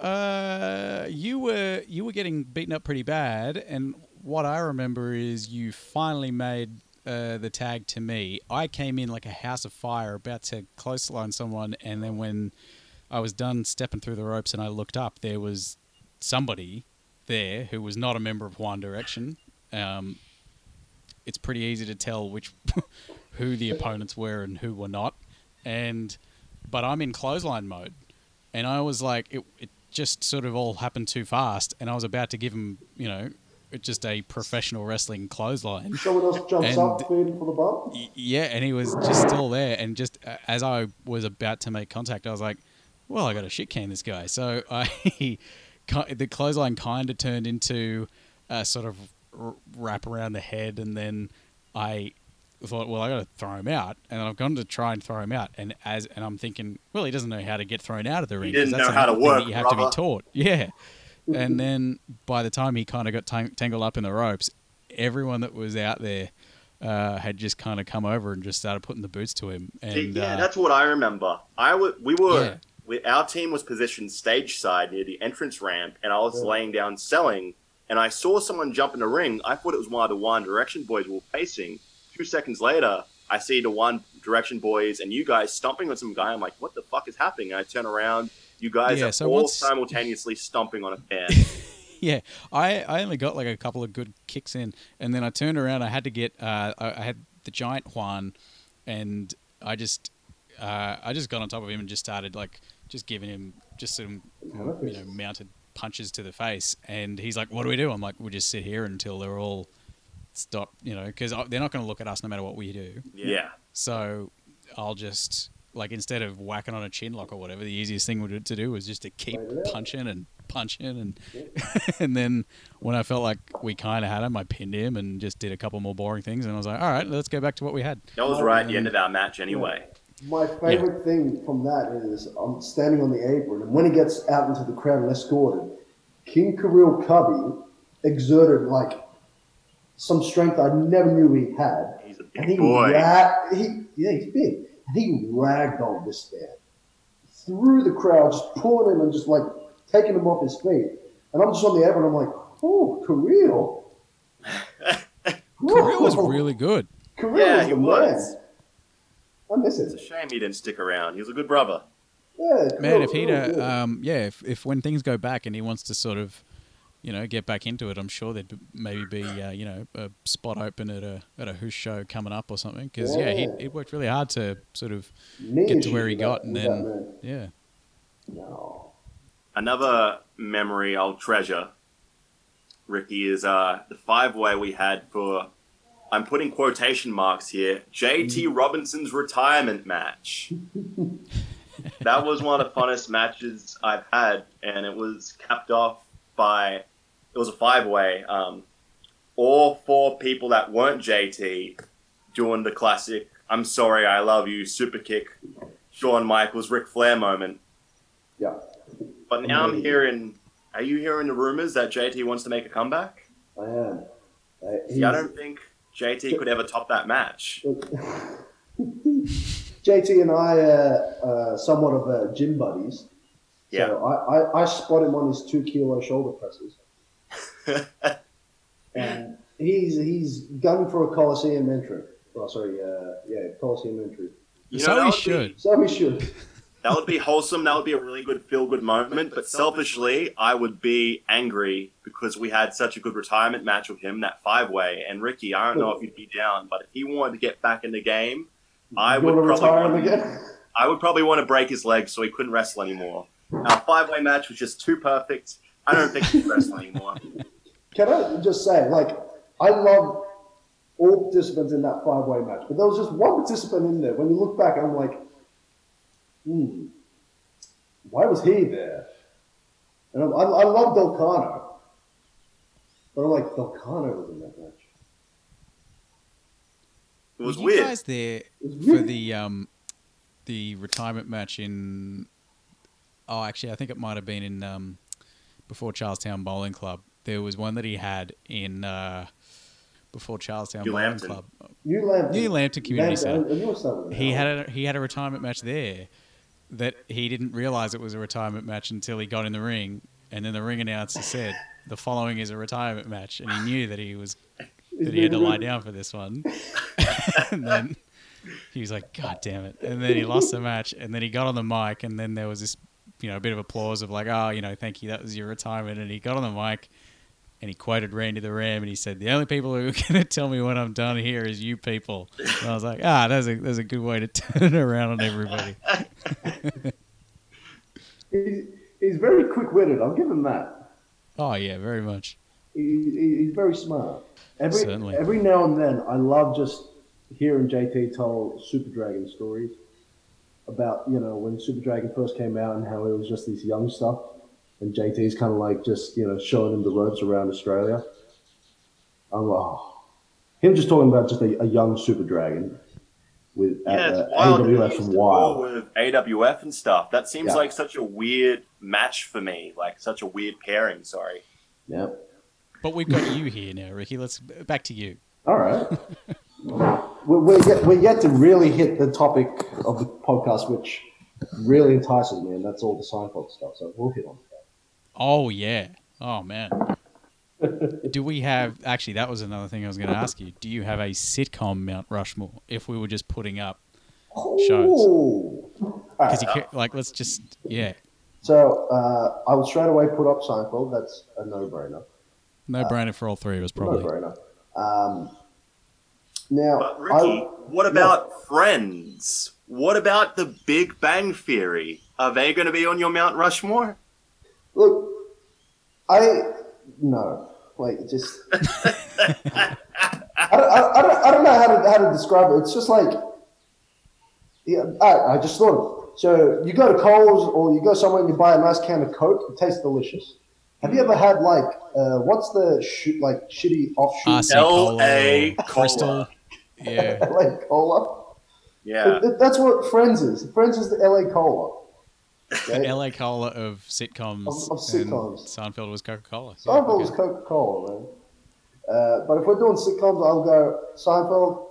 Uh, you were you were getting beaten up pretty bad, and what I remember is you finally made uh, the tag to me. I came in like a house of fire, about to close line someone, and then when I was done stepping through the ropes and I looked up, there was somebody there who was not a member of One Direction. Um, it's pretty easy to tell which who the opponents were and who were not, and but I'm in clothesline mode and I was like, it, it just sort of all happened too fast, and I was about to give him, you know, just a professional wrestling clothesline. Someone else jumps And- up, for the bump. Yeah, and he was just still there, and just uh, as I was about to make contact, I was like, "Well, I got to shit can this guy." So I, the clothesline kind of turned into a sort of wrap around the head, and then I thought, "Well, I got to throw him out," and I've gone to try and throw him out, and as and I'm thinking, "Well, he doesn't know how to get thrown out of the ring." 'cause didn't know how to work, You have to be taught, yeah. And then by the time he kind of got tang- tangled up in the ropes, everyone that was out there uh, had just kind of come over and just started putting the boots to him. And yeah, uh, that's what I remember. I w- we were, Yeah. We, our team was positioned stage side near the entrance ramp, and I was Yeah. laying down selling, and I saw someone jump in the ring. I thought it was one of the One Direction boys we were facing. Two seconds later, I see the One Direction boys and you guys stomping on some guy. I'm like, what the fuck is happening? And I turn around. You guys Yeah, are so all once- simultaneously stomping on a fan. yeah, I, I only got like a couple of good kicks in, and then I turned around. I had to get uh, I, I had the giant Juan, and I just uh, I just got on top of him and just started like just giving him just some you know mounted punches to the face, and he's like, "What do we do?" I'm like, "We'll just sit here until they're all stop," you know, because they're not going to look at us no matter what we do. yeah. So I'll just like instead of whacking on a chin lock or whatever, the easiest thing to do was just to keep Wait it out. punching and punching and and then when I felt like we kind of had him, I pinned him and just did a couple more boring things, and I was like, all right, let's go back to what we had. That was right at the end of our match anyway. My favorite thing from that is I'm standing on the apron, and when he gets out into the crowd and escorted, King Kirill Cubby exerted like some strength I never knew he had. He's a And big he, boy. ra- he yeah, he's big. And he ragdolled this man through the crowd, just pulling him and just like taking him off his feet. And I'm just on the apron, I'm like, oh, Kirill. Kirill was really good. Kirill Yeah, was he the was. man. I miss It's a shame he didn't stick around. He was a good brother. Yeah, Man, Kirill- if he'd, Kirill, uh, yeah. um, yeah, if, if when things go back and he wants to sort of, you know, get back into it, I'm sure there'd maybe be, uh, you know, a spot open at a at a Who's show coming up or something. Because yeah, he Yeah. he worked really hard to sort of Knee get to where he got, that- and then yeah, No. Another memory I'll treasure, Ricky, is uh, the five way we had for, I'm putting quotation marks here, JT Robinson's retirement match. that was one of the funnest matches I've had, and it was capped off by, it was a five way. Um, all four people that weren't JT doing the classic, I'm sorry, I love you, super kick, Shawn Michaels, Ric Flair moment. Yeah, But now I'm hearing. Are you hearing the rumors that JT wants to make a comeback? I am. Uh, See, I don't think JT could ever top that match. JT and I are uh, somewhat of uh, gym buddies. Yeah. So I, I, I spot him on his two kilo shoulder presses. and he's he's gunning for a Coliseum entry. Oh, sorry, uh, yeah, Coliseum entry. You so that he would be- should. So he should. That would be wholesome. That would be a really good feel good moment. But selfishly, I would be angry because we had such a good retirement match with him, that five way. And Ricky, I don't know if you'd be down, but if he wanted to get back in the game, I would probably want- again? I would probably want to break his leg so he couldn't wrestle anymore. Our five way match was just too perfect. I don't think he can wrestle anymore. Can I just say, like, I love all participants in that five way match, but there was just one participant in there. When you look back, I'm like, hmm, why was he there? And I'm, I, I love Delcano, but I'm like, Delcano was in that match. It was Were you weird. guys there for the um, the retirement match in? Oh, actually, I think it might have been in um, before Charlestown Bowling Club. There was one that he had in uh, before Charlestown New Bowling Lambton. Club. New Lambton. New Lambton Community Centre. I- I knew it started with He had L. a he had a retirement match there that he didn't realize it was a retirement match until he got in the ring, and then the ring announcer said the following is a retirement match, and he knew that he was that he had to lie down for this one. and then he was like, God damn it. And then he lost the match. And then he got on the mic. And then there was this, you know, a bit of applause of like, oh, you know, thank you. That was your retirement. And he got on the mic and he quoted Randy the Ram. And he said, the only people who are going to tell me when I'm done here is you people. And I was like, ah, that's a, that's a good way to turn it around on everybody. He's, he's very quick witted. I'll give him that. Oh, yeah, very much. He, he, he's very smart. Every Certainly. every now and then, I love just hearing JT tell Super Dragon stories about you know when Super Dragon first came out and how it was just this young stuff, and JT's kind of like just you know showing him the ropes around Australia. I'm like, oh. him just talking about just a, a young Super Dragon with Yeah, at, it's uh, wild. AWF used from to Wild. with AWF and stuff. That seems Yeah. like such a weird match for me. Like such a weird pairing. Sorry. Yeah. But we've got you here now, Ricky. Let's back to you. All right. we're, we're, yet, we're yet to really hit the topic of the podcast, which really entices me, and that's all the Seinfeld stuff. So we'll hit on that. Oh yeah. Oh man. Do we have actually that was another thing I was going to ask you. Do you have a sitcom Mount Rushmore if we were just putting up Shows. Oh. All right. cuz you ca- like let's just yeah, So uh, I would straight away put up Seinfeld. That's a no-brainer. no brainer for all three of us probably. No-brainer. Um, now, But Ricky, I, what about Friends? What about The Big Bang Theory? Are they going to be on your Mount Rushmore? Look, I no, wait, just I, don't, I, I, don't, I don't know how to, how to describe it. It's just like, yeah, I, I just thought of it. So you go to Coles or you go somewhere and you buy a nice can of Coke. It tastes delicious. Have you ever had like uh, what's the sh- like shitty offshoot RC Cola, L.A. Crystal. Yeah. LA Cola? Yeah. It- it- that's what Friends is. Friends is the LA Cola. The Okay? LA Cola of sitcoms. Of- of and sitcoms. Seinfeld was Coca-Cola. Seinfeld is Coca Cola, man. Uh, but if we're doing sitcoms, I'll go Seinfeld,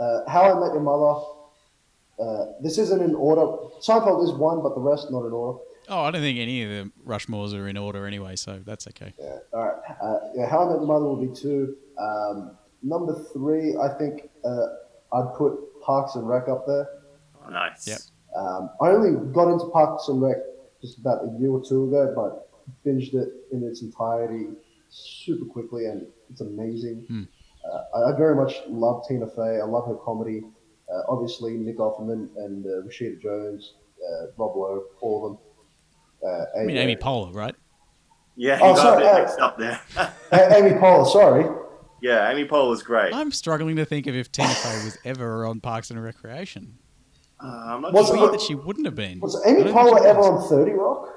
uh, How I Met Your Mother. Uh, this isn't in order. Seinfeld is one, but the rest not in order. Oh, I don't think any of the Rushmores are in order anyway, so that's okay. Yeah. All right. Uh, yeah, How I Met Your Mother will be two. Um, number three, I think uh, I'd put Parks and Rec up there. Oh, nice. Yep. Um, I only got into Parks and Rec just about a year or two ago, but binged it in its entirety super quickly, and it's amazing. Hmm. Uh, I, I very much love Tina Fey. I love her comedy. Uh, obviously, Nick Offerman and uh, Rashida Jones, uh, Rob Lowe, all of them. Uh, I mean, Amy Poehler, right? Yeah, you Oh, got sorry, a bit uh, mixed up there. A- Amy Poehler, sorry. yeah, Amy Poehler was great. Uh, I'm struggling to think of if Tina Fey was ever on Parks and Recreation. Uh, I'm not What's sure. weird that she wouldn't have been. Was I Amy don't Poehler ever on 30 Rock?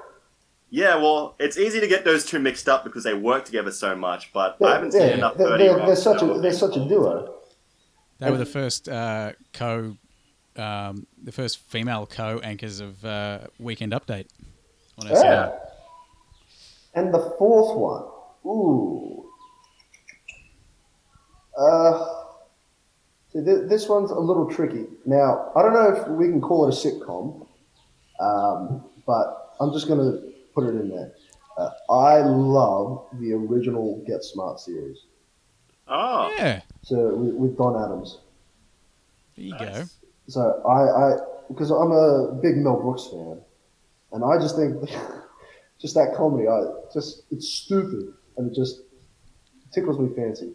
Yeah, well, it's easy to get those two mixed up because they work together so much, but I haven't seen yeah, enough they're, 30 they're, Rock they're such a if they're such a duo. They were the first uh, co, um, the first female co anchors of uh, Weekend Update on SNL. Yeah. And the fourth one, ooh, uh, th- th- this one's a little tricky. Now, I don't know if we can call it a sitcom, um, but I'm just going to put it in there. Uh, I love the original Get Smart series. Oh, Yeah. So with, with Don Adams. There you Nice. go. So I, I, because I'm a big Mel Brooks fan, and I just think, just that comedy, I just it's stupid and it just tickles me fancy.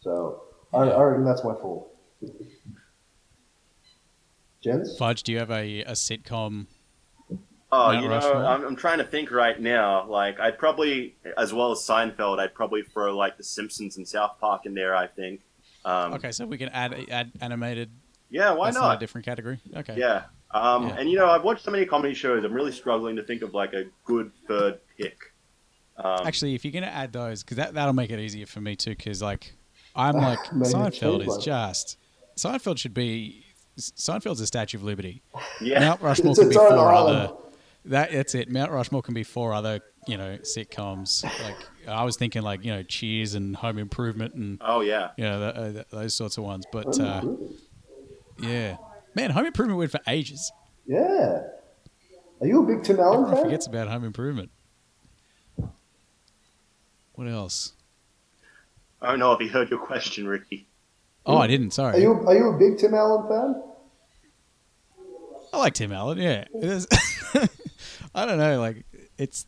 So I, I reckon that's my fault. Jens, Fudge, do you have a, a sitcom? Oh, Mount you know, Rushmore? I'm, I'm trying to think right now. Like, I'd probably, as well as Seinfeld, I'd probably throw like The Simpsons and South Park in there. I think. Um, Okay, so we can add add animated. Yeah, why That's not? a different category. Okay. Yeah. Um, Yeah. And you know, I've watched so many comedy shows. I'm really struggling to think of like a good third pick. Um, Actually, if you're gonna add those, because that that'll make it easier for me too. Because like, I'm Ah, like Seinfeld is just Seinfeld should be Seinfeld's a Statue of Liberty. yeah. Mount Rushmore can be four island. other. That that's it. Mount Rushmore can be four other you know sitcoms. Like I was thinking like you know Cheers and Home Improvement and Oh yeah. you know th- uh, th- those sorts of ones. But uh, yeah, man, Home Improvement went for ages. yeah. Are you a big Tim Allen Everyone fan? forgets about Home Improvement. What else? I don't know if he heard your question, Ricky. Oh, I didn't. Sorry. Are Sorry. you are you a big Tim Allen fan? I like Tim Allen. Yeah, It is- I don't know. Like it's,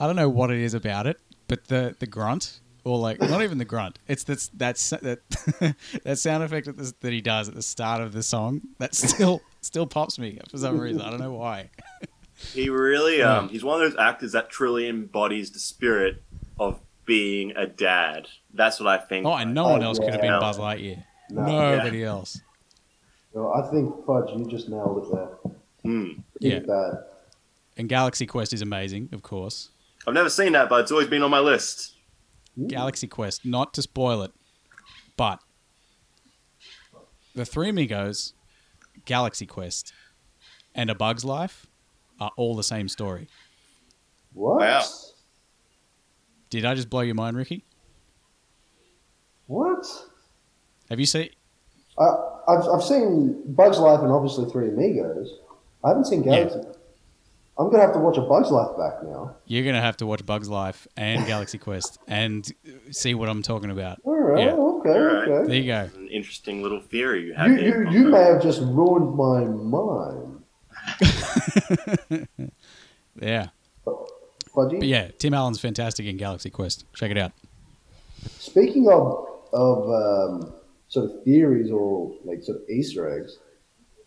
I don't know what it is about it, but the the grunt or like not even the grunt. It's that's that's that that sound effect that, this, that he does at the start of the song that still still pops me for some reason. I don't know why. He really, um, he's one of those actors that truly embodies the spirit of being a dad. That's what I think. Oh, and no one else could have been yeah. Buzz Lightyear. No. Nobody else. No, I think Fudge, you just nailed it there. Hmm. Yeah. Pretty bad. And Galaxy Quest is amazing, of course. I've never seen that, but it's always been on my list. Galaxy Quest, not to spoil it, but the Three Amigos, Galaxy Quest, and A Bug's Life are all the same story. What? Wow. Did I just blow your mind, Ricky? What? Have you seen? I, I've, I've seen Bugs Life and obviously Three Amigos. I haven't seen Galaxy. I'm gonna have to watch a Bugs Life back now. You're gonna have to watch Bug's Life and Galaxy Quest and see what I'm talking about. All right. Yeah. Okay. All right. There you go. An interesting little theory you have You, you, you may have just ruined my mind. Yeah, Fudgy. but yeah, Tim Allen's fantastic in Galaxy Quest. Check it out. Speaking of of um, sort of theories or like sort of Easter eggs,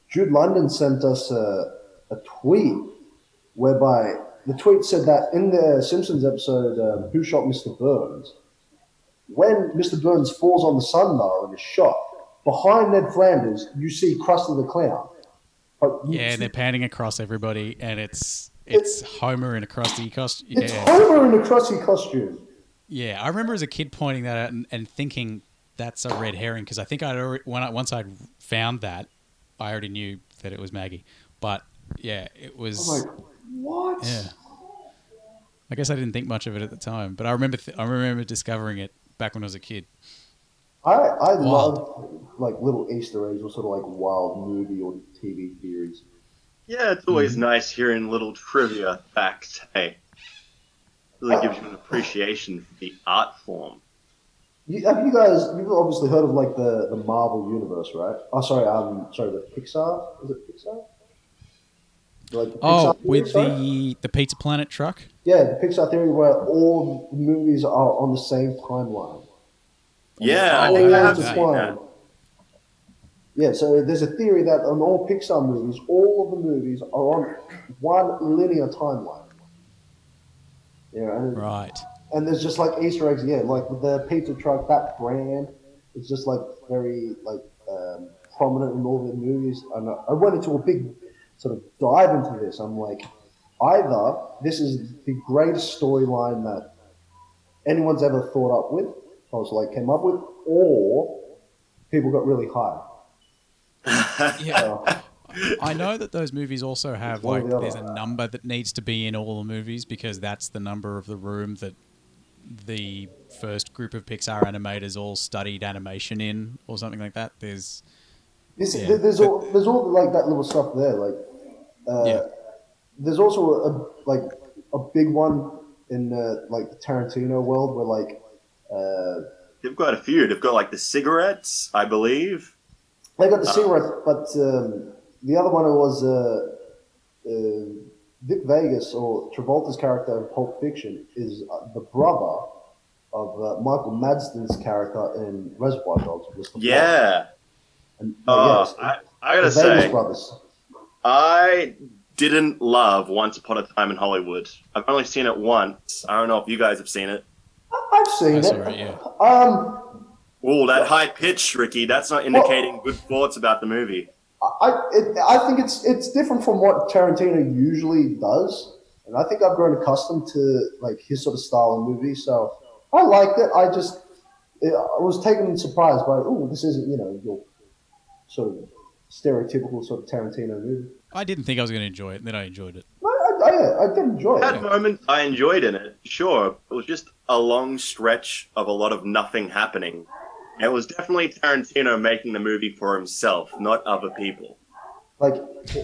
Jude London sent us a, a tweet whereby the tweet said that in the Simpsons episode um, "Who Shot Mr. Burns," when Mr. Burns falls on the sundial and is shot, behind Ned Flanders you see Krusty the Clown. Yeah, they're panning across everybody, and it's it's Homer in a Krusty costume. it's Yeah, Homer in a Krusty costume. yeah. I remember as a kid pointing that out and, and thinking that's a red herring because I think I'd already when I, once I'd found that, I already knew that it was Maggie. But yeah, it was. I'm like, what? Yeah. I guess I didn't think much of it at the time, but I remember th- I remember discovering it back when I was a kid. I, I love like little Easter eggs or sort of like wild movie or TV theories. Yeah, it's always Mm-hmm. nice hearing little trivia facts. Hey, really gives you an appreciation for the art form. You, have you guys? You've obviously heard of like the, the Marvel universe, right? Oh, sorry. Um, sorry. The Pixar. Is it Pixar? Like the Oh, Pixar with theory, sorry? the the Pizza Planet truck. yeah, the Pixar theory where all the movies are on the same timeline. Yeah, I Oh, think I yeah, have seen that. Yeah, so there's a theory that on all Pixar movies, all of the movies are on one linear timeline. Yeah, and Right. And there's just like Easter eggs, yeah, like the pizza truck, that brand is just like very like um, prominent in all the movies. And I- I went into a big sort of dive into this. I'm like, either this is the greatest storyline that anyone's ever thought up with, I was like came up with, or people got really high. Yeah. Uh, I know that those movies also have like the there's a number that needs to be in all the movies because that's the number of the room that the first group of Pixar animators all studied animation in or something like that. There's Yeah, there- there's but- all there's all like that little stuff there. Like, uh, Yeah. there's also a like a big one in the like the Tarantino world where like uh, They've got a few. They've got like the cigarettes, I believe. they got the Uh. cigarette, but um, the other one was uh, uh, Vic Vegas or Travolta's character in Pulp Fiction is uh, the brother of uh, Michael Madsen's character in Reservoir Dogs. was. Yeah. and, Oh, yes, I, I gotta Vegas say, brothers. I didn't love Once Upon a Time in Hollywood. I've only seen it once. I don't know if you guys have seen it. I've seen That's it. all right, yeah. Um, Oh, that high pitch, Ricky. That's not indicating good thoughts about the movie. I it, I think it's it's different from what Tarantino usually does, and I think I've grown accustomed to like his sort of style of movie. So I liked it. I just it, I was taken in surprise by oh this isn't you know your sort of stereotypical sort of Tarantino movie. I didn't think I was going to enjoy it, and then I enjoyed it. I, I, I, I did enjoy I had it. moments I enjoyed in it, sure. It was just a long stretch of a lot of nothing happening. It was definitely Tarantino making the movie for himself, not other people. Like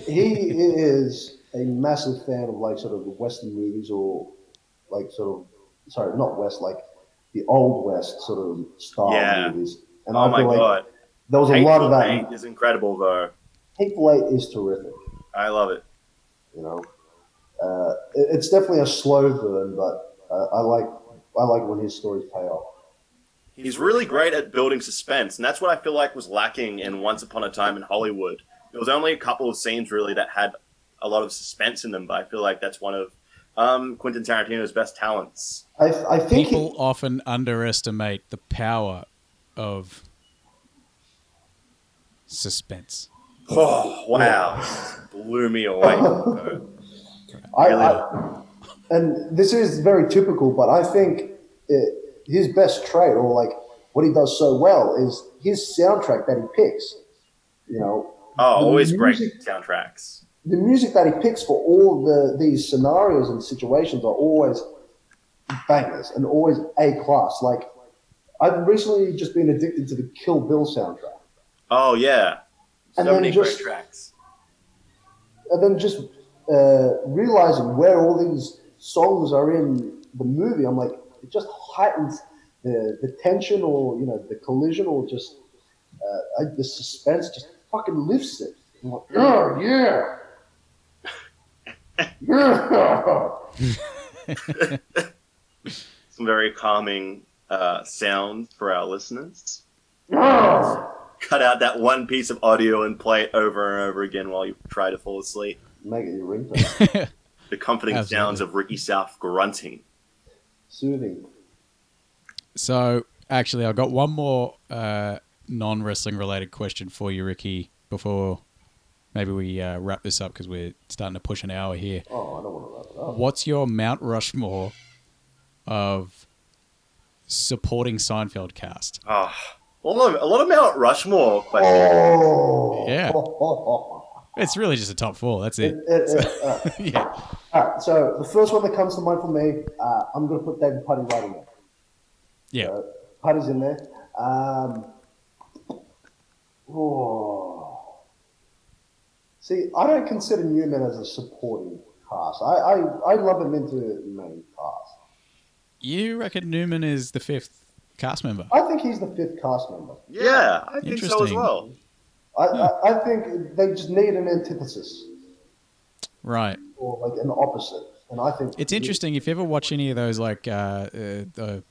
he is a massive fan of like sort of the Western movies or like sort of sorry not West like the old West sort of style Yeah. movies. And oh I my feel like god. there was a lot of Hateful that. Eight is incredible, though. Hateful Eight is terrific. I love it. You know, uh, it, it's definitely a slow burn, but uh, I like I like when his stories pay off. He's really great at building suspense, and that's what I feel like was lacking in Once Upon a Time in Hollywood. There was only a couple of scenes really that had a lot of suspense in them, but I feel like that's one of um, Quentin Tarantino's best talents. I, I think People he, often underestimate the power of suspense. Oh wow, blew me away. I, I, and this is very typical, but I think it, his best trait, or like what he does so well, is his soundtrack that he picks. You know, Oh, always great soundtracks. the music that he picks for all the these scenarios and situations are always bangers and always a class. Like I've recently just been addicted to the Kill Bill soundtrack, Oh yeah, so And then many just- great tracks. and then just uh, realizing where all these songs are in the movie, I'm like, it just heightens the the tension or you know the collision or just uh, I, the suspense just fucking lifts it. I'm like, oh yeah. Yeah. Some very calming uh, sounds for our listeners. Yeah. Cut out that one piece of audio and play it over and over again while you try to fall asleep. Make it your ringtone. The comforting Absolutely. sounds of Ricky South grunting. Soothing. So, actually, I've got one more uh, non wrestling related question for you, Ricky, before maybe we uh, wrap this up because we're starting to push an hour here. Oh, I don't want to wrap it up. What's your Mount Rushmore of supporting Seinfeld cast? Oh, a lot of, a lot of Mount Rushmore questions. Oh. Yeah. It's really just a top four. That's It- it. it- it- uh, yeah. all right, so the first one that comes to mind for me, uh, I'm going to put David Puddy right in there. Yeah. So, Puddy's in there. Um, oh. See, I don't consider Newman as a supporting cast. I, I, I love him into the main cast. You reckon Newman is the fifth cast member? I think he's the fifth cast member. Yeah, I think so as Interesting. well. I, I, I think they just need an antithesis Right. or like an opposite. And I think It's interesting if you ever watch any of those like uh, uh the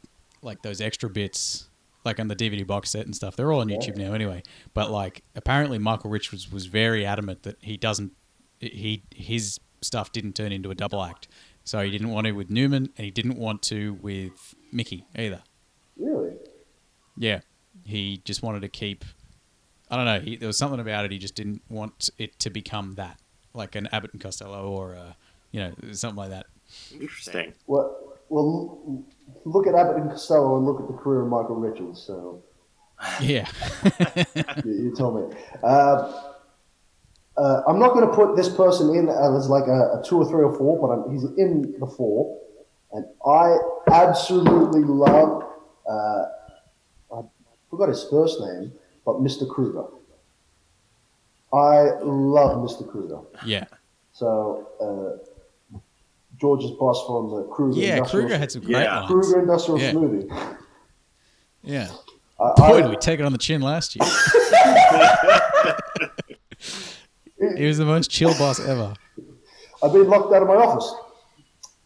like those extra bits like on the DVD box set and stuff. They're all on YouTube now anyway. But like apparently Michael Rich was, was very adamant that he doesn't he his stuff didn't turn into a double act. So he didn't want to with Newman and he didn't want to with Mickey either. Really? Yeah. He just wanted to keep I don't know, he, there was something about it he just didn't want it to become that. Like an Abbott and Costello or uh, you know, something like that. Interesting. Well, well, look at Abbott and Costello and look at the career of Michael Richards. So Yeah. you, you tell me. Uh, uh, I'm not going to put this person in as like a, a two or three or four, but I'm, he's in the four, and I absolutely love. Uh, I forgot his first name, but Mr. Kruger. I love Mr. Kruger. Yeah. So uh, George's boss from the Kruger. Yeah, Industrial, Kruger had some great Yeah. lines. Kruger Industrial Yeah. Smoothing. Yeah. I, Boy, I- did we take it on the chin last year. he was the most chill boss ever. I've been locked out of my office.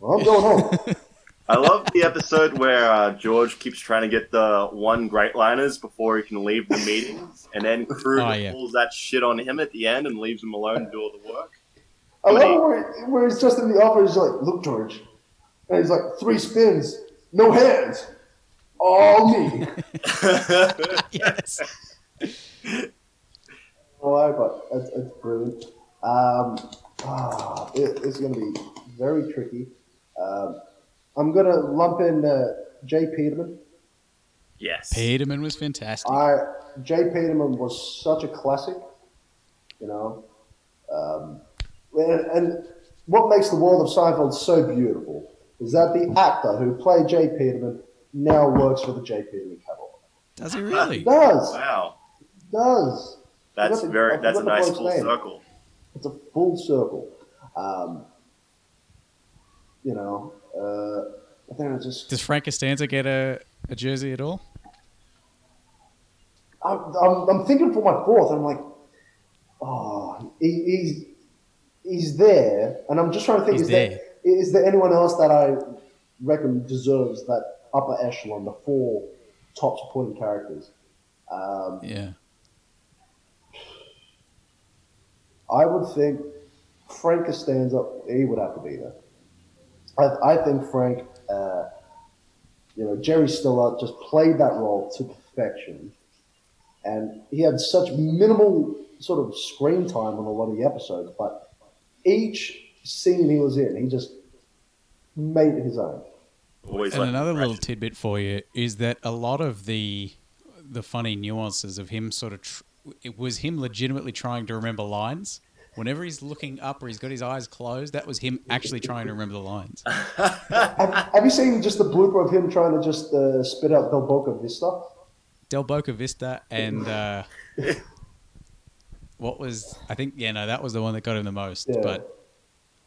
Well, I'm going home. I love the episode where uh, George keeps trying to get the one great liners before he can leave the meetings, and then Kruger Oh, yeah. pulls that shit on him at the end and leaves him alone to do all the work. I love it where, where he's just in the office. He's like, "Look, George," and he's like, three spins, no hands, all me. Yes. Why? But it's, it's brilliant. Um, ah, it, it's going to be very tricky. Um, I'm going to lump in uh, J. Peterman. yes. Peterman was fantastic. I J. Peterman was such a classic, you know. Um, and, and what makes the world of Seinfeld so beautiful is that the actor who played J. Peterman now works for the J. Peterman catalog. Does he really? He does, Wow. does. That's forgot the- very. That's a nice full name. circle. It's a full circle. Um, you know, uh, I think it's just Does Frank Costanza get a, a jersey at all? I'm, I'm, I'm thinking for my fourth. I'm like, oh, he, he's he's there, and I'm just trying to think: He's is there there. is there anyone else that I reckon deserves that upper echelon, the four top supporting characters? Um, Yeah. I would think Frank stands up. he would have to be there. I, I think Frank, uh, you know, Jerry Stiller just played that role to perfection. And he had such minimal sort of screen time on a lot of the episodes, but each scene he was in, he just made it his own. Always And another little tidbit for you is that a lot of the the funny nuances of him sort of tr- it was him legitimately trying to remember lines. Whenever he's looking up or he's got his eyes closed, that was him actually trying to remember the lines. have, have you seen just the blooper of him trying to just uh, spit out Del Boca Vista? Del Boca Vista and uh, what was I think yeah no that was the one that got him the most. Yeah. But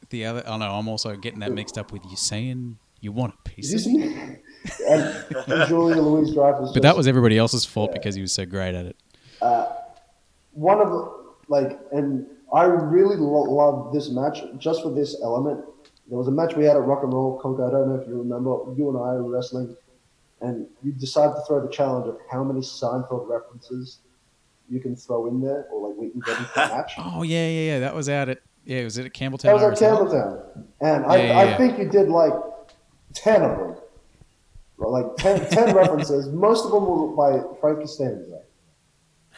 the other oh no I'm also getting that mixed up with you saying you want a piece you me. and, Julia Louise Dreyfus. But that was everybody else's fault because he was so great at it. Uh, one of the like, and I really lo- love this match just for this element. There was a match we had at Rock and Roll Conquer. I don't know if you remember. You and I were wrestling, and you decided to throw the challenge of how many Seinfeld references you can throw in there, or like we can get into the match. Oh yeah yeah yeah that was at it. yeah was it at Campbelltown? That was at Arizona? Campbelltown, and I, Yeah, yeah, I yeah. think you did like ten of them, like 10, 10 references. Most of them were by Frank Costanza,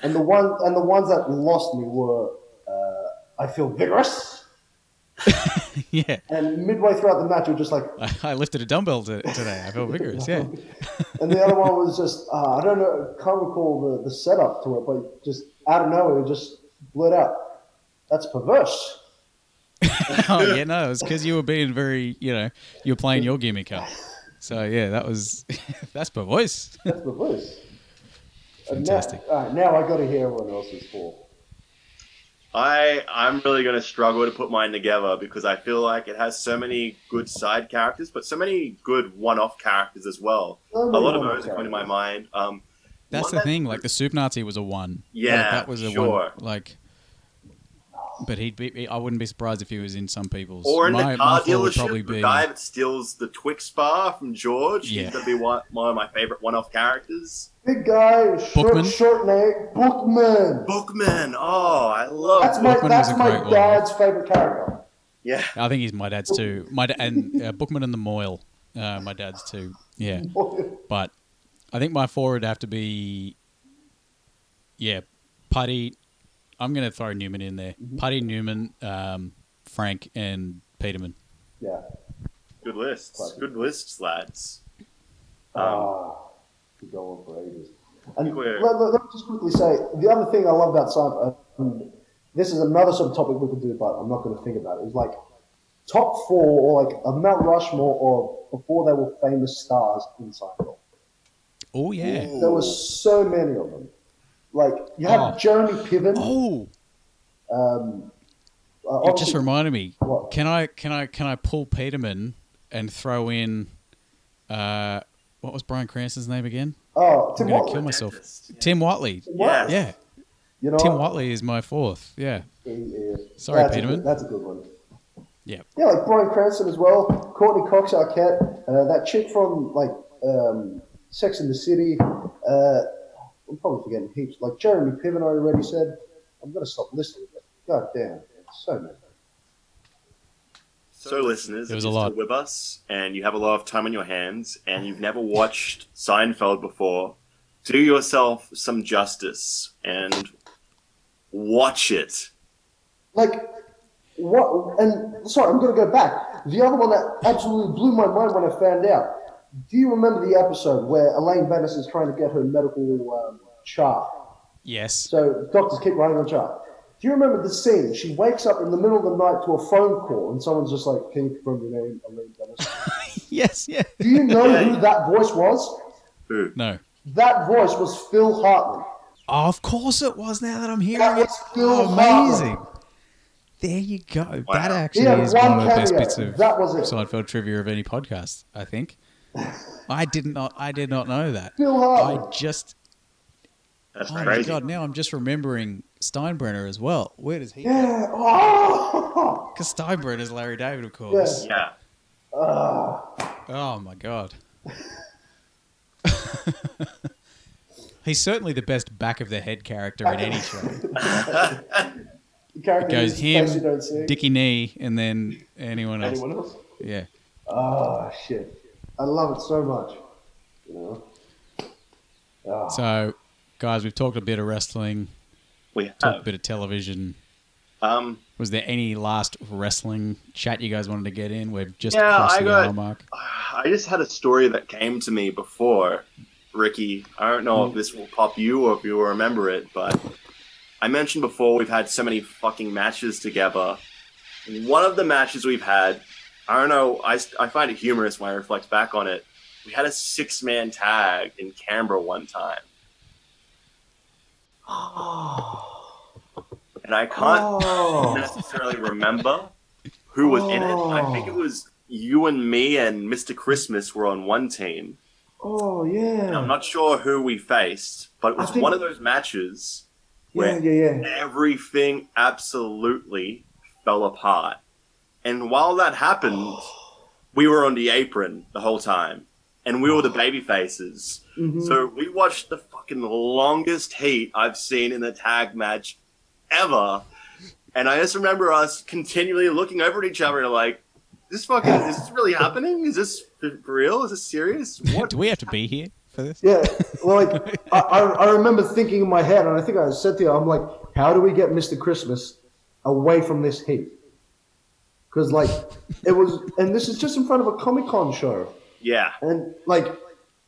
and the one and the ones that lost me were uh, "I feel vigorous," yeah. and midway throughout the match, you're just like, I, I lifted a dumbbell to, today. I feel vigorous. Yeah. and the other one was just uh, I don't know, can't recall the, the setup to it, but just out of nowhere, it just blurted out. That's perverse. oh yeah, no, it's because you were being very, you know, you were playing your gimmick up. So yeah, that was that's voice. That's perverse. Fantastic. Now, all right, now I got to hear everyone else's for. I I'm really going to struggle to put mine together because I feel like it has so many good side characters, but so many good one-off characters as well. So A lot of one-off those are coming to my mind. Um, That's the that- thing. Like the Soup Nazi was a one. Like, Yeah, that was a sure. one. Like, but he'd be. he- I wouldn't be surprised if he was in some people's. Or in my, the car would dealership, probably the be. guy that steals the Twix bar from George. Yeah. He's going to be one, one of my favorite one-off characters. Big guy, short, Bookman? short name, Bookman. Bookman. Oh, I love That's my that's was a my great one. dad's favorite character. Yeah. I think he's my dad's too. My da- and uh, Bookman and the mohel, uh, my dad's too. Yeah, but I think my four would have to be. Yeah, Puddy. I'm going to throw Newman in there. Mm-hmm. Puddy, Newman, um, Frank, and Peterman. yeah. Good lists. Classic. Good lists, lads. Um, Ah, could go on for ages. And let, let, let me just quickly say the other thing I love about Seinfeld. Um, this is another sort of topic we could do, but I'm not going to think about it. it. Is like top four or like a Mount Rushmore of before they were famous stars in Seinfeld. Oh yeah. Ooh. There were so many of them. Like you have Oh. Jeremy Piven. Oh, Um, uh, It just reminded me. What? Can I can I can I pull Peterman and throw in uh, what was Bryan Cranston's name again? oh, Tim I'm gonna Whatley. kill myself. Dentist. Tim Whatley. Yeah. Yeah, You know, Tim what? Whatley is my fourth. Yeah. Yeah, yeah. Sorry, that's A Peterman. good, that's a good one. Yeah. Yeah, like Bryan Cranston as well. Courteney Cox Arquette. Uh, that chick from like um, Sex in the City. Uh, I'm probably forgetting heaps. Like Jeremy Piven, I already said. I'm gonna stop listening. God damn, so many. So, listeners, There if was a you're lot. still with us and you have a lot of time on your hands and you've never watched Seinfeld before, do yourself some justice and watch it. Like what? And sorry, I'm gonna go back. The other one that absolutely blew my mind when I found out. Do you remember the episode where Elaine Benes is trying to get her medical um, chart? Yes. So doctors keep writing the chart. Do you remember the scene? She wakes up in the middle of the night to a phone call, and someone's just like, "Can you confirm your name, Elaine Benes?" yes. Yeah. Do you know Yeah. who that voice was? Who? No. That voice was Phil Hartman. Oh, of course it was. Now that I'm hearing That it, was Phil oh, Hartman. amazing. There you go. Wow. That actually had is one one of the best bits of That was it. Seinfeld trivia of any podcast. I think. I did not. I did not know that. Phil I just. That's Oh my crazy. god! Now I'm just remembering Steinbrenner as well. Where does he? Yeah. Oh. Because Steinbrenner is Larry David, of course. Yeah. Ah. Oh my god. He's certainly the best back of the head character in any show. The It goes whose face you him, don't. Dickie Knee, and then anyone else. Anyone else? Yeah. Oh shit! I love it so much. You know. Ah. So, guys, we've talked a bit of wrestling, We talked a bit of television. Um, Was there any last wrestling chat you guys wanted to get in? We've just Yeah, crossed I the got- hour mark. I just had a story that came to me before, Ricky. I don't know if this will pop you or if you will remember it, but I mentioned before we've had so many fucking matches together. One of the matches we've had, I don't know, I, I find it humorous when I reflect back on it. We had a six man tag in Canberra one time, oh. and I can't Oh. necessarily remember who was in it. I think it oh. was you and me and Mr. Christmas were on one team. Oh And yeah. I'm not sure who we faced, but it was think- one of those matches Yeah, where yeah, yeah. everything absolutely fell apart. And while that happened, we were on the apron the whole time. And we were the baby faces. Mhm. So we watched the fucking longest heat I've seen in a tag match ever. And I just remember us continually looking over at each other and like, this fucking, is this really happening? Is this for for real? Is this serious? What? Do we have to be here for this? Yeah, well, like I, I, I remember thinking in my head, and I think I said to you, I'm like, how do we get Mr. Christmas away from this heat? Because like it was, and this is just in front of a Comic Con show, Yeah. and like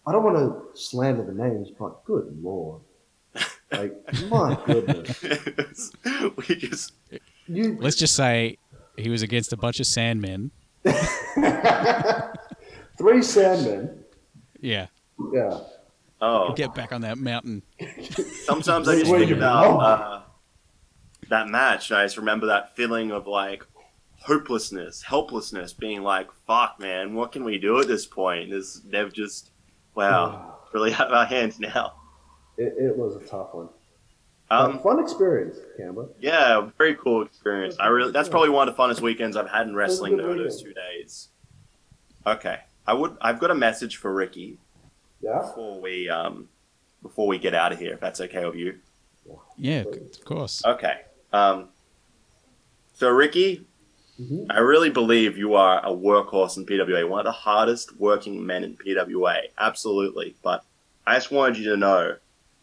I don't want to slander the names, but good lord, like my goodness, we just you Let's just say he was against a bunch of Sandmen. three Sandmen, Yeah. yeah. oh Get back on that mountain. sometimes I just think about uh, that match and I just remember that feeling of like hopelessness helplessness being like fuck man what can we do at this point this they've just wow really out of our hands now It, it was a tough one. um fun experience, Canberra. yeah very cool experience I really that's probably one of the funnest weekends I've had in wrestling good though those two days okay I would I've got a message for Ricky Yeah. before we um before we get out of here if that's okay with you Yeah, of course. Okay. Um, so, Ricky, Mhm. I really believe you are a workhorse in PWA, one of the hardest working men in PWA. Absolutely. But I just wanted you to know,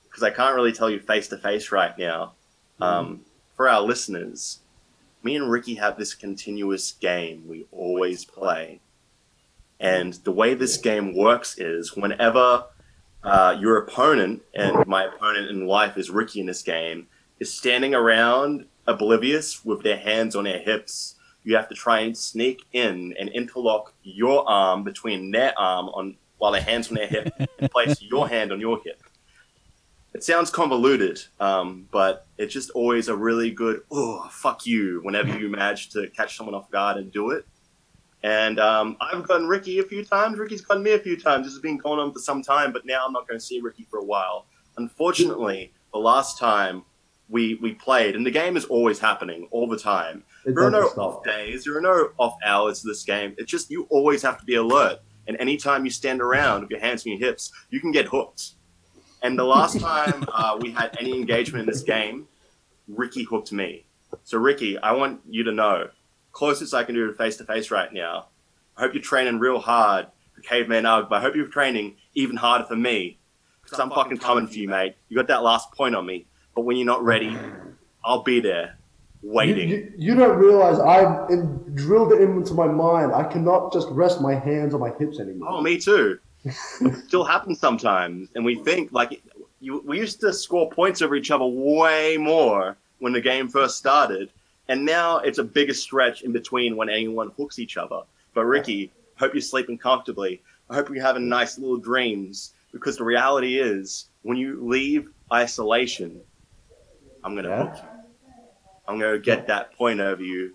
because I can't really tell you face to face right now, um, for our listeners, me and Ricky have this continuous game we always play. And the way this game works is whenever uh, your opponent, and my opponent in life is Ricky in this game, is standing around oblivious with their hands on their hips, you have to try and sneak in and interlock your arm between their arm on while their hands on their hip and place your hand on your hip. it sounds convoluted, um, but it's just always a really good oh fuck you whenever you manage to catch someone off guard and do it. And um, I've gotten Ricky a few times. Ricky's gotten me a few times. This has been going on for some time, but now I'm not going to see Ricky for a while. Unfortunately, the last time we we played, and the game is always happening all the time. It There are no off days. There are no off hours to this game. It's just you always have to be alert. And anytime you stand around with your hands on your hips, you can get hooked. And the last time uh, we had any engagement in this game, Ricky hooked me. So Ricky, I want you to know, closest I can do to face to face right now. I hope you're training real hard for Caveman Ugg, but I hope you're training even harder for me. Because I'm fucking coming for you, mate. You got that last point on me. But when you're not ready, I'll be there, You, waiting. you, you don't realize I've in, drilled it into my mind. I cannot just rest my hands on my hips anymore. Oh, me too. It still happens sometimes, and we think like you, we used to score points over each other way more when the game first started, and now it's a bigger stretch in between when anyone hooks each other. But Ricky, hope you're sleeping comfortably. I hope you're having nice little dreams because the reality is when you leave isolation, I'm gonna Yeah. hook you. I'm gonna get that point over you,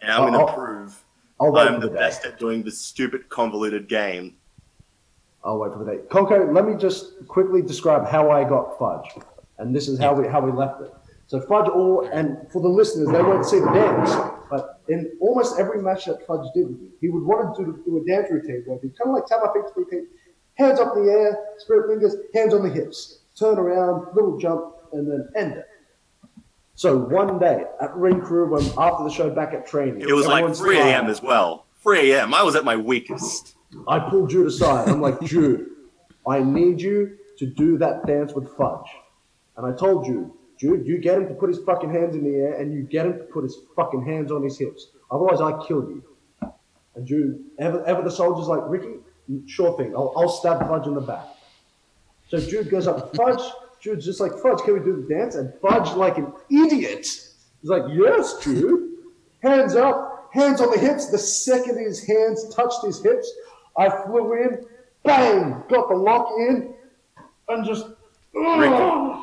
and I'm gonna oh. prove I'll I'm the the best at doing this stupid convoluted game. I'll wait for the day. Coco, let me just quickly describe how I got Fudge, and this is how we how we left it. So Fudge, all and for the listeners, they won't see the dance, but in almost every match that Fudge did with me, he would want to do, do a dance routine where he'd kind of like tap my feet, feet, hands up in the air, spirit fingers, hands on the hips, turn around, little jump, and then end it. So one day at Ring Crew, when after the show back at training, It was like 3 a.m. as well. 3 a.m. I was at my weakest. I pulled Jude aside. I'm like, Jude, I need you to do that dance with Fudge. And I told Jude, Jude, you get him to put his fucking hands in the air and you get him to put his fucking hands on his hips. Otherwise, I kill you. And Jude, ever, ever the soldier's like, Ricky, sure thing. I'll, I'll stab Fudge in the back. So Jude goes up to Fudge. Jude's just like, Fudge, can we do the dance? And Fudge, like an idiot, is like, yes, Jude. Hands up, hands on the hips. The second his hands touched his hips, I flew in, bang, got the lock in, and just. Ricky,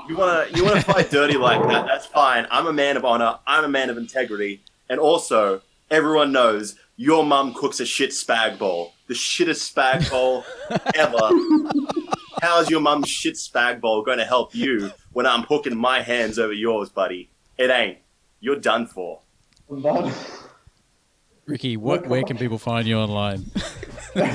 you wanna you wanna fight dirty like that? That's fine. I'm a man of honor. I'm a man of integrity. And also, everyone knows your mum cooks a shit spag bowl. The shittest spag bowl ever. How's your mum's shit spag bowl going to help you when I'm hooking my hands over yours, buddy? It ain't. You're done for. But- Ricky, what where can people find you online?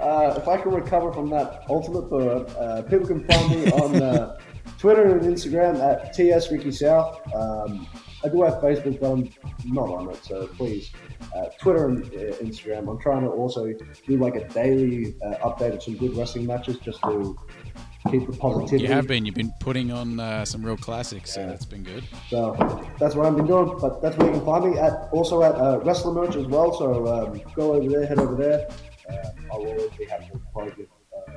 Uh, if I can recover from that ultimate burn, uh, people can find me on uh, Twitter and Instagram at TS Ricky South. Um, I do have Facebook, but I'm not on it, so please, uh, Twitter and uh, Instagram. I'm trying to also do like a daily uh, update of some good wrestling matches just to keep the positivity. You have been. You've been putting on uh, some real classics, so that's been good. So that's what I've been doing. But that's where you can find me at also at uh, Wrestler Merch as well. So um, go over there, head over there. Uh, I will always be happy to provide you uh,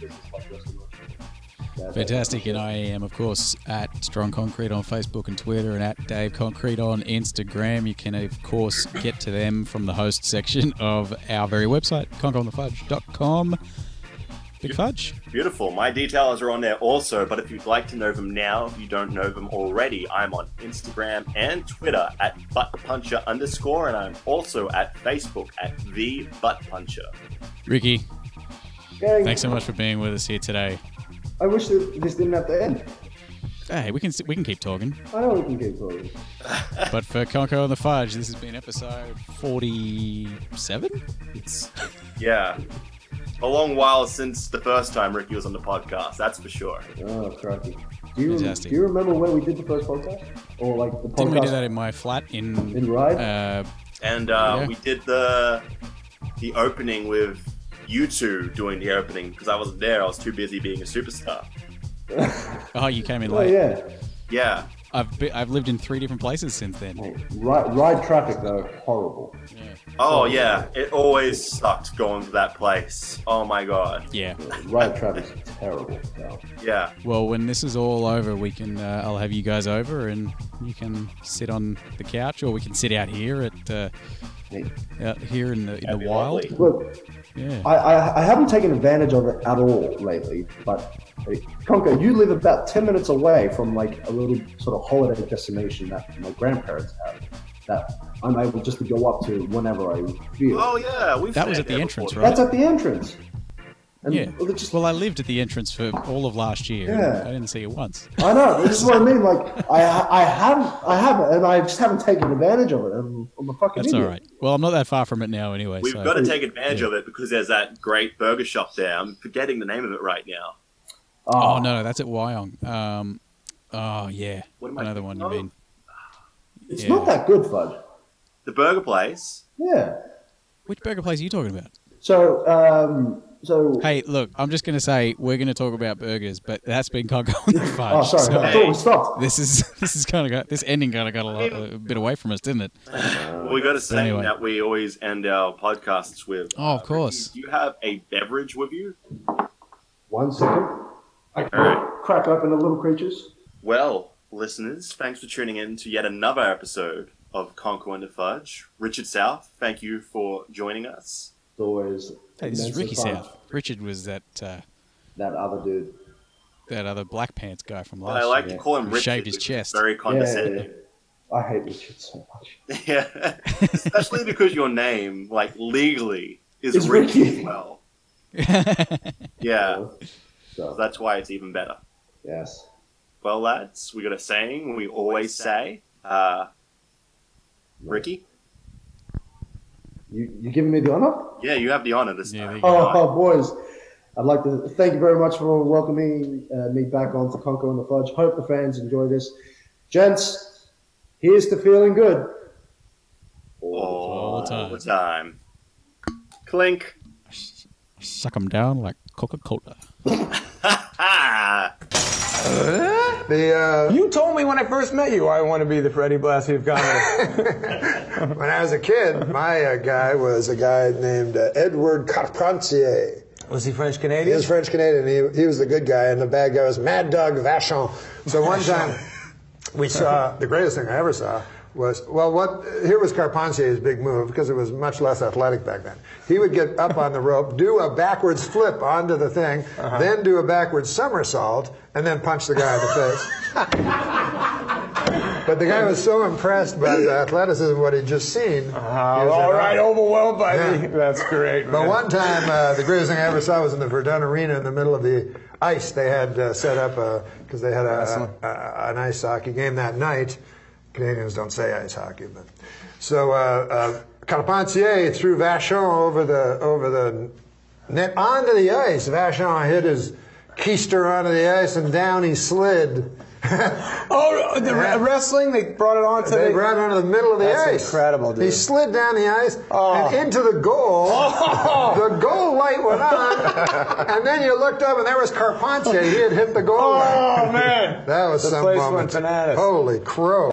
business like Wrestler Merch. Yeah, Fantastic, and I am, of course, at Strong Concrete on Facebook and Twitter, and at Dave Concrete on Instagram. You can, of course, get to them from the host section of our very website, concoandthefudge.com. Big Fudge. Beautiful. My details are on there also, but if you'd like to know them now, if you don't know them already, I'm on Instagram and Twitter at buttpuncher underscore, and I'm also at Facebook at the buttpuncher. Ricky, Gang, thanks so much for being with us here today. I wish that this didn't have to end. Hey, we can we can keep talking, I know we can keep talking. but for Conco and the Fudge, this has been episode forty-seven. It's yeah, a long while since the first time Ricky was on the podcast. That's for sure. Oh, crikey. Do you, Fantastic. do you remember when we did the first podcast? Or like the podcast Didn't we do that in my flat in in Ryde? uh, And uh, Yeah. we did the the opening with you two doing the opening because I wasn't there. I was too busy being a superstar. Oh, you came in oh, late. yeah. Yeah, I've be, I've lived in three different places since then. Oh, Ryde, Ryde traffic, though, horrible. Yeah. Oh yeah, it always sucked going to that place. Oh my god. Yeah. The Ryde traffic's terrible. Now. Yeah. Well, when this is all over, we can. Uh, I'll have you guys over, and you can sit on the couch, or we can sit out here at uh, out here in the in That'd the wild. lovely. Look, Yeah. I, I, I haven't taken advantage of it at all lately, but hey, Conco, you live about 10 minutes away from like a little sort of holiday destination that my grandparents have that I'm able just to go up to whenever I feel. Oh yeah, we've That was at the entrance, before. right? That's at the entrance. And yeah. well, just, Well, I lived at the entrance for all of last year. Yeah. I didn't see it once. I know. This is what I mean. Like I, I haven't, I haven't, and I just haven't taken advantage of it. I'm, I'm a fucking That's all idiot. right. Well, I'm not that far from it now, anyway. We've so got to take advantage of it because there's that great burger shop there. I'm forgetting the name of it right now. Oh no, no, that's at Wyong. Um, oh yeah, What am I another one you mean? It's Yeah. not that good, Fudge. The burger place. Yeah. Which burger place are you talking about? So, um, so. Hey, look, I'm just going to say we're going to talk about burgers, but that's been Conco on the fudge. oh, sorry. so I thought we stopped. this is this is kind of got this ending kind of got a, lot, a bit away from us, didn't it? Well, we got to say anyway. that we always end our podcasts with. Oh, of uh, course. Ricky, Do you have a beverage with you? One second. I can All right. crack open the Little Creatures. Well, listeners, thanks for tuning in to yet another episode of Conco and the Fudge. Richard South, thank you for joining us. It's always. Hey, this is Ricky. South. Richard was that uh, That other dude. that other black pants guy from But last I like year. to call him Who Richard. shaved his chest. Very Yeah, condescending. I hate Richard so much. Yeah, especially because your name, like legally, is It's Ricky Ricky. as well. Yeah, so So, that's why it's even better. yes. Well, lads, we got a saying we always say. Uh, Ricky, You, you giving me the honor? yeah, you have the honor this Yeah, time. you. Oh, boys. I'd like to thank you very much for welcoming uh, me back on to Conco and the Fudge. Hope the fans enjoy this. Gents, here's to feeling good. All the time. the time. Clink. Suck them down like Coca-Cola. Ha The, uh, You told me when I first met you I want to be the Freddie Blassie of comedy. when I was a kid, my uh, guy was a guy named uh, Edward Carpentier. Was he French Canadian? He was French Canadian. He, he was the good guy, and the bad guy was Mad Dog Vachon. So one time, we saw the greatest thing I ever saw was well, what here was Carpentier's big move because it was much less athletic back then. He would get up on the rope, do a backwards flip onto the thing, then do a backwards somersault, and then punch the guy in the face. But the guy was so impressed by the athleticism of what he'd just seen. he was all right, awe. overwhelmed by Yeah. me. That's great. But man. one time, uh, the greatest thing I ever saw was in the Verdun Arena in the middle of the ice. They had uh, set up because they had a, a, a, an ice hockey game that night. Canadians don't say ice hockey, but so uh, uh, Carpentier threw Vachon over the over the net onto the ice. Vachon hit his keister onto the ice and down he slid. oh, the Yeah. wrestling they brought it on to They the. brought him onto the middle of the That's ice. incredible, dude. He slid down the ice Oh. and into the goal. The goal light went on, and then you looked up and there was Carpentier. He had hit the goal line. Oh man, That was the some place moment. went bananas. Holy crow!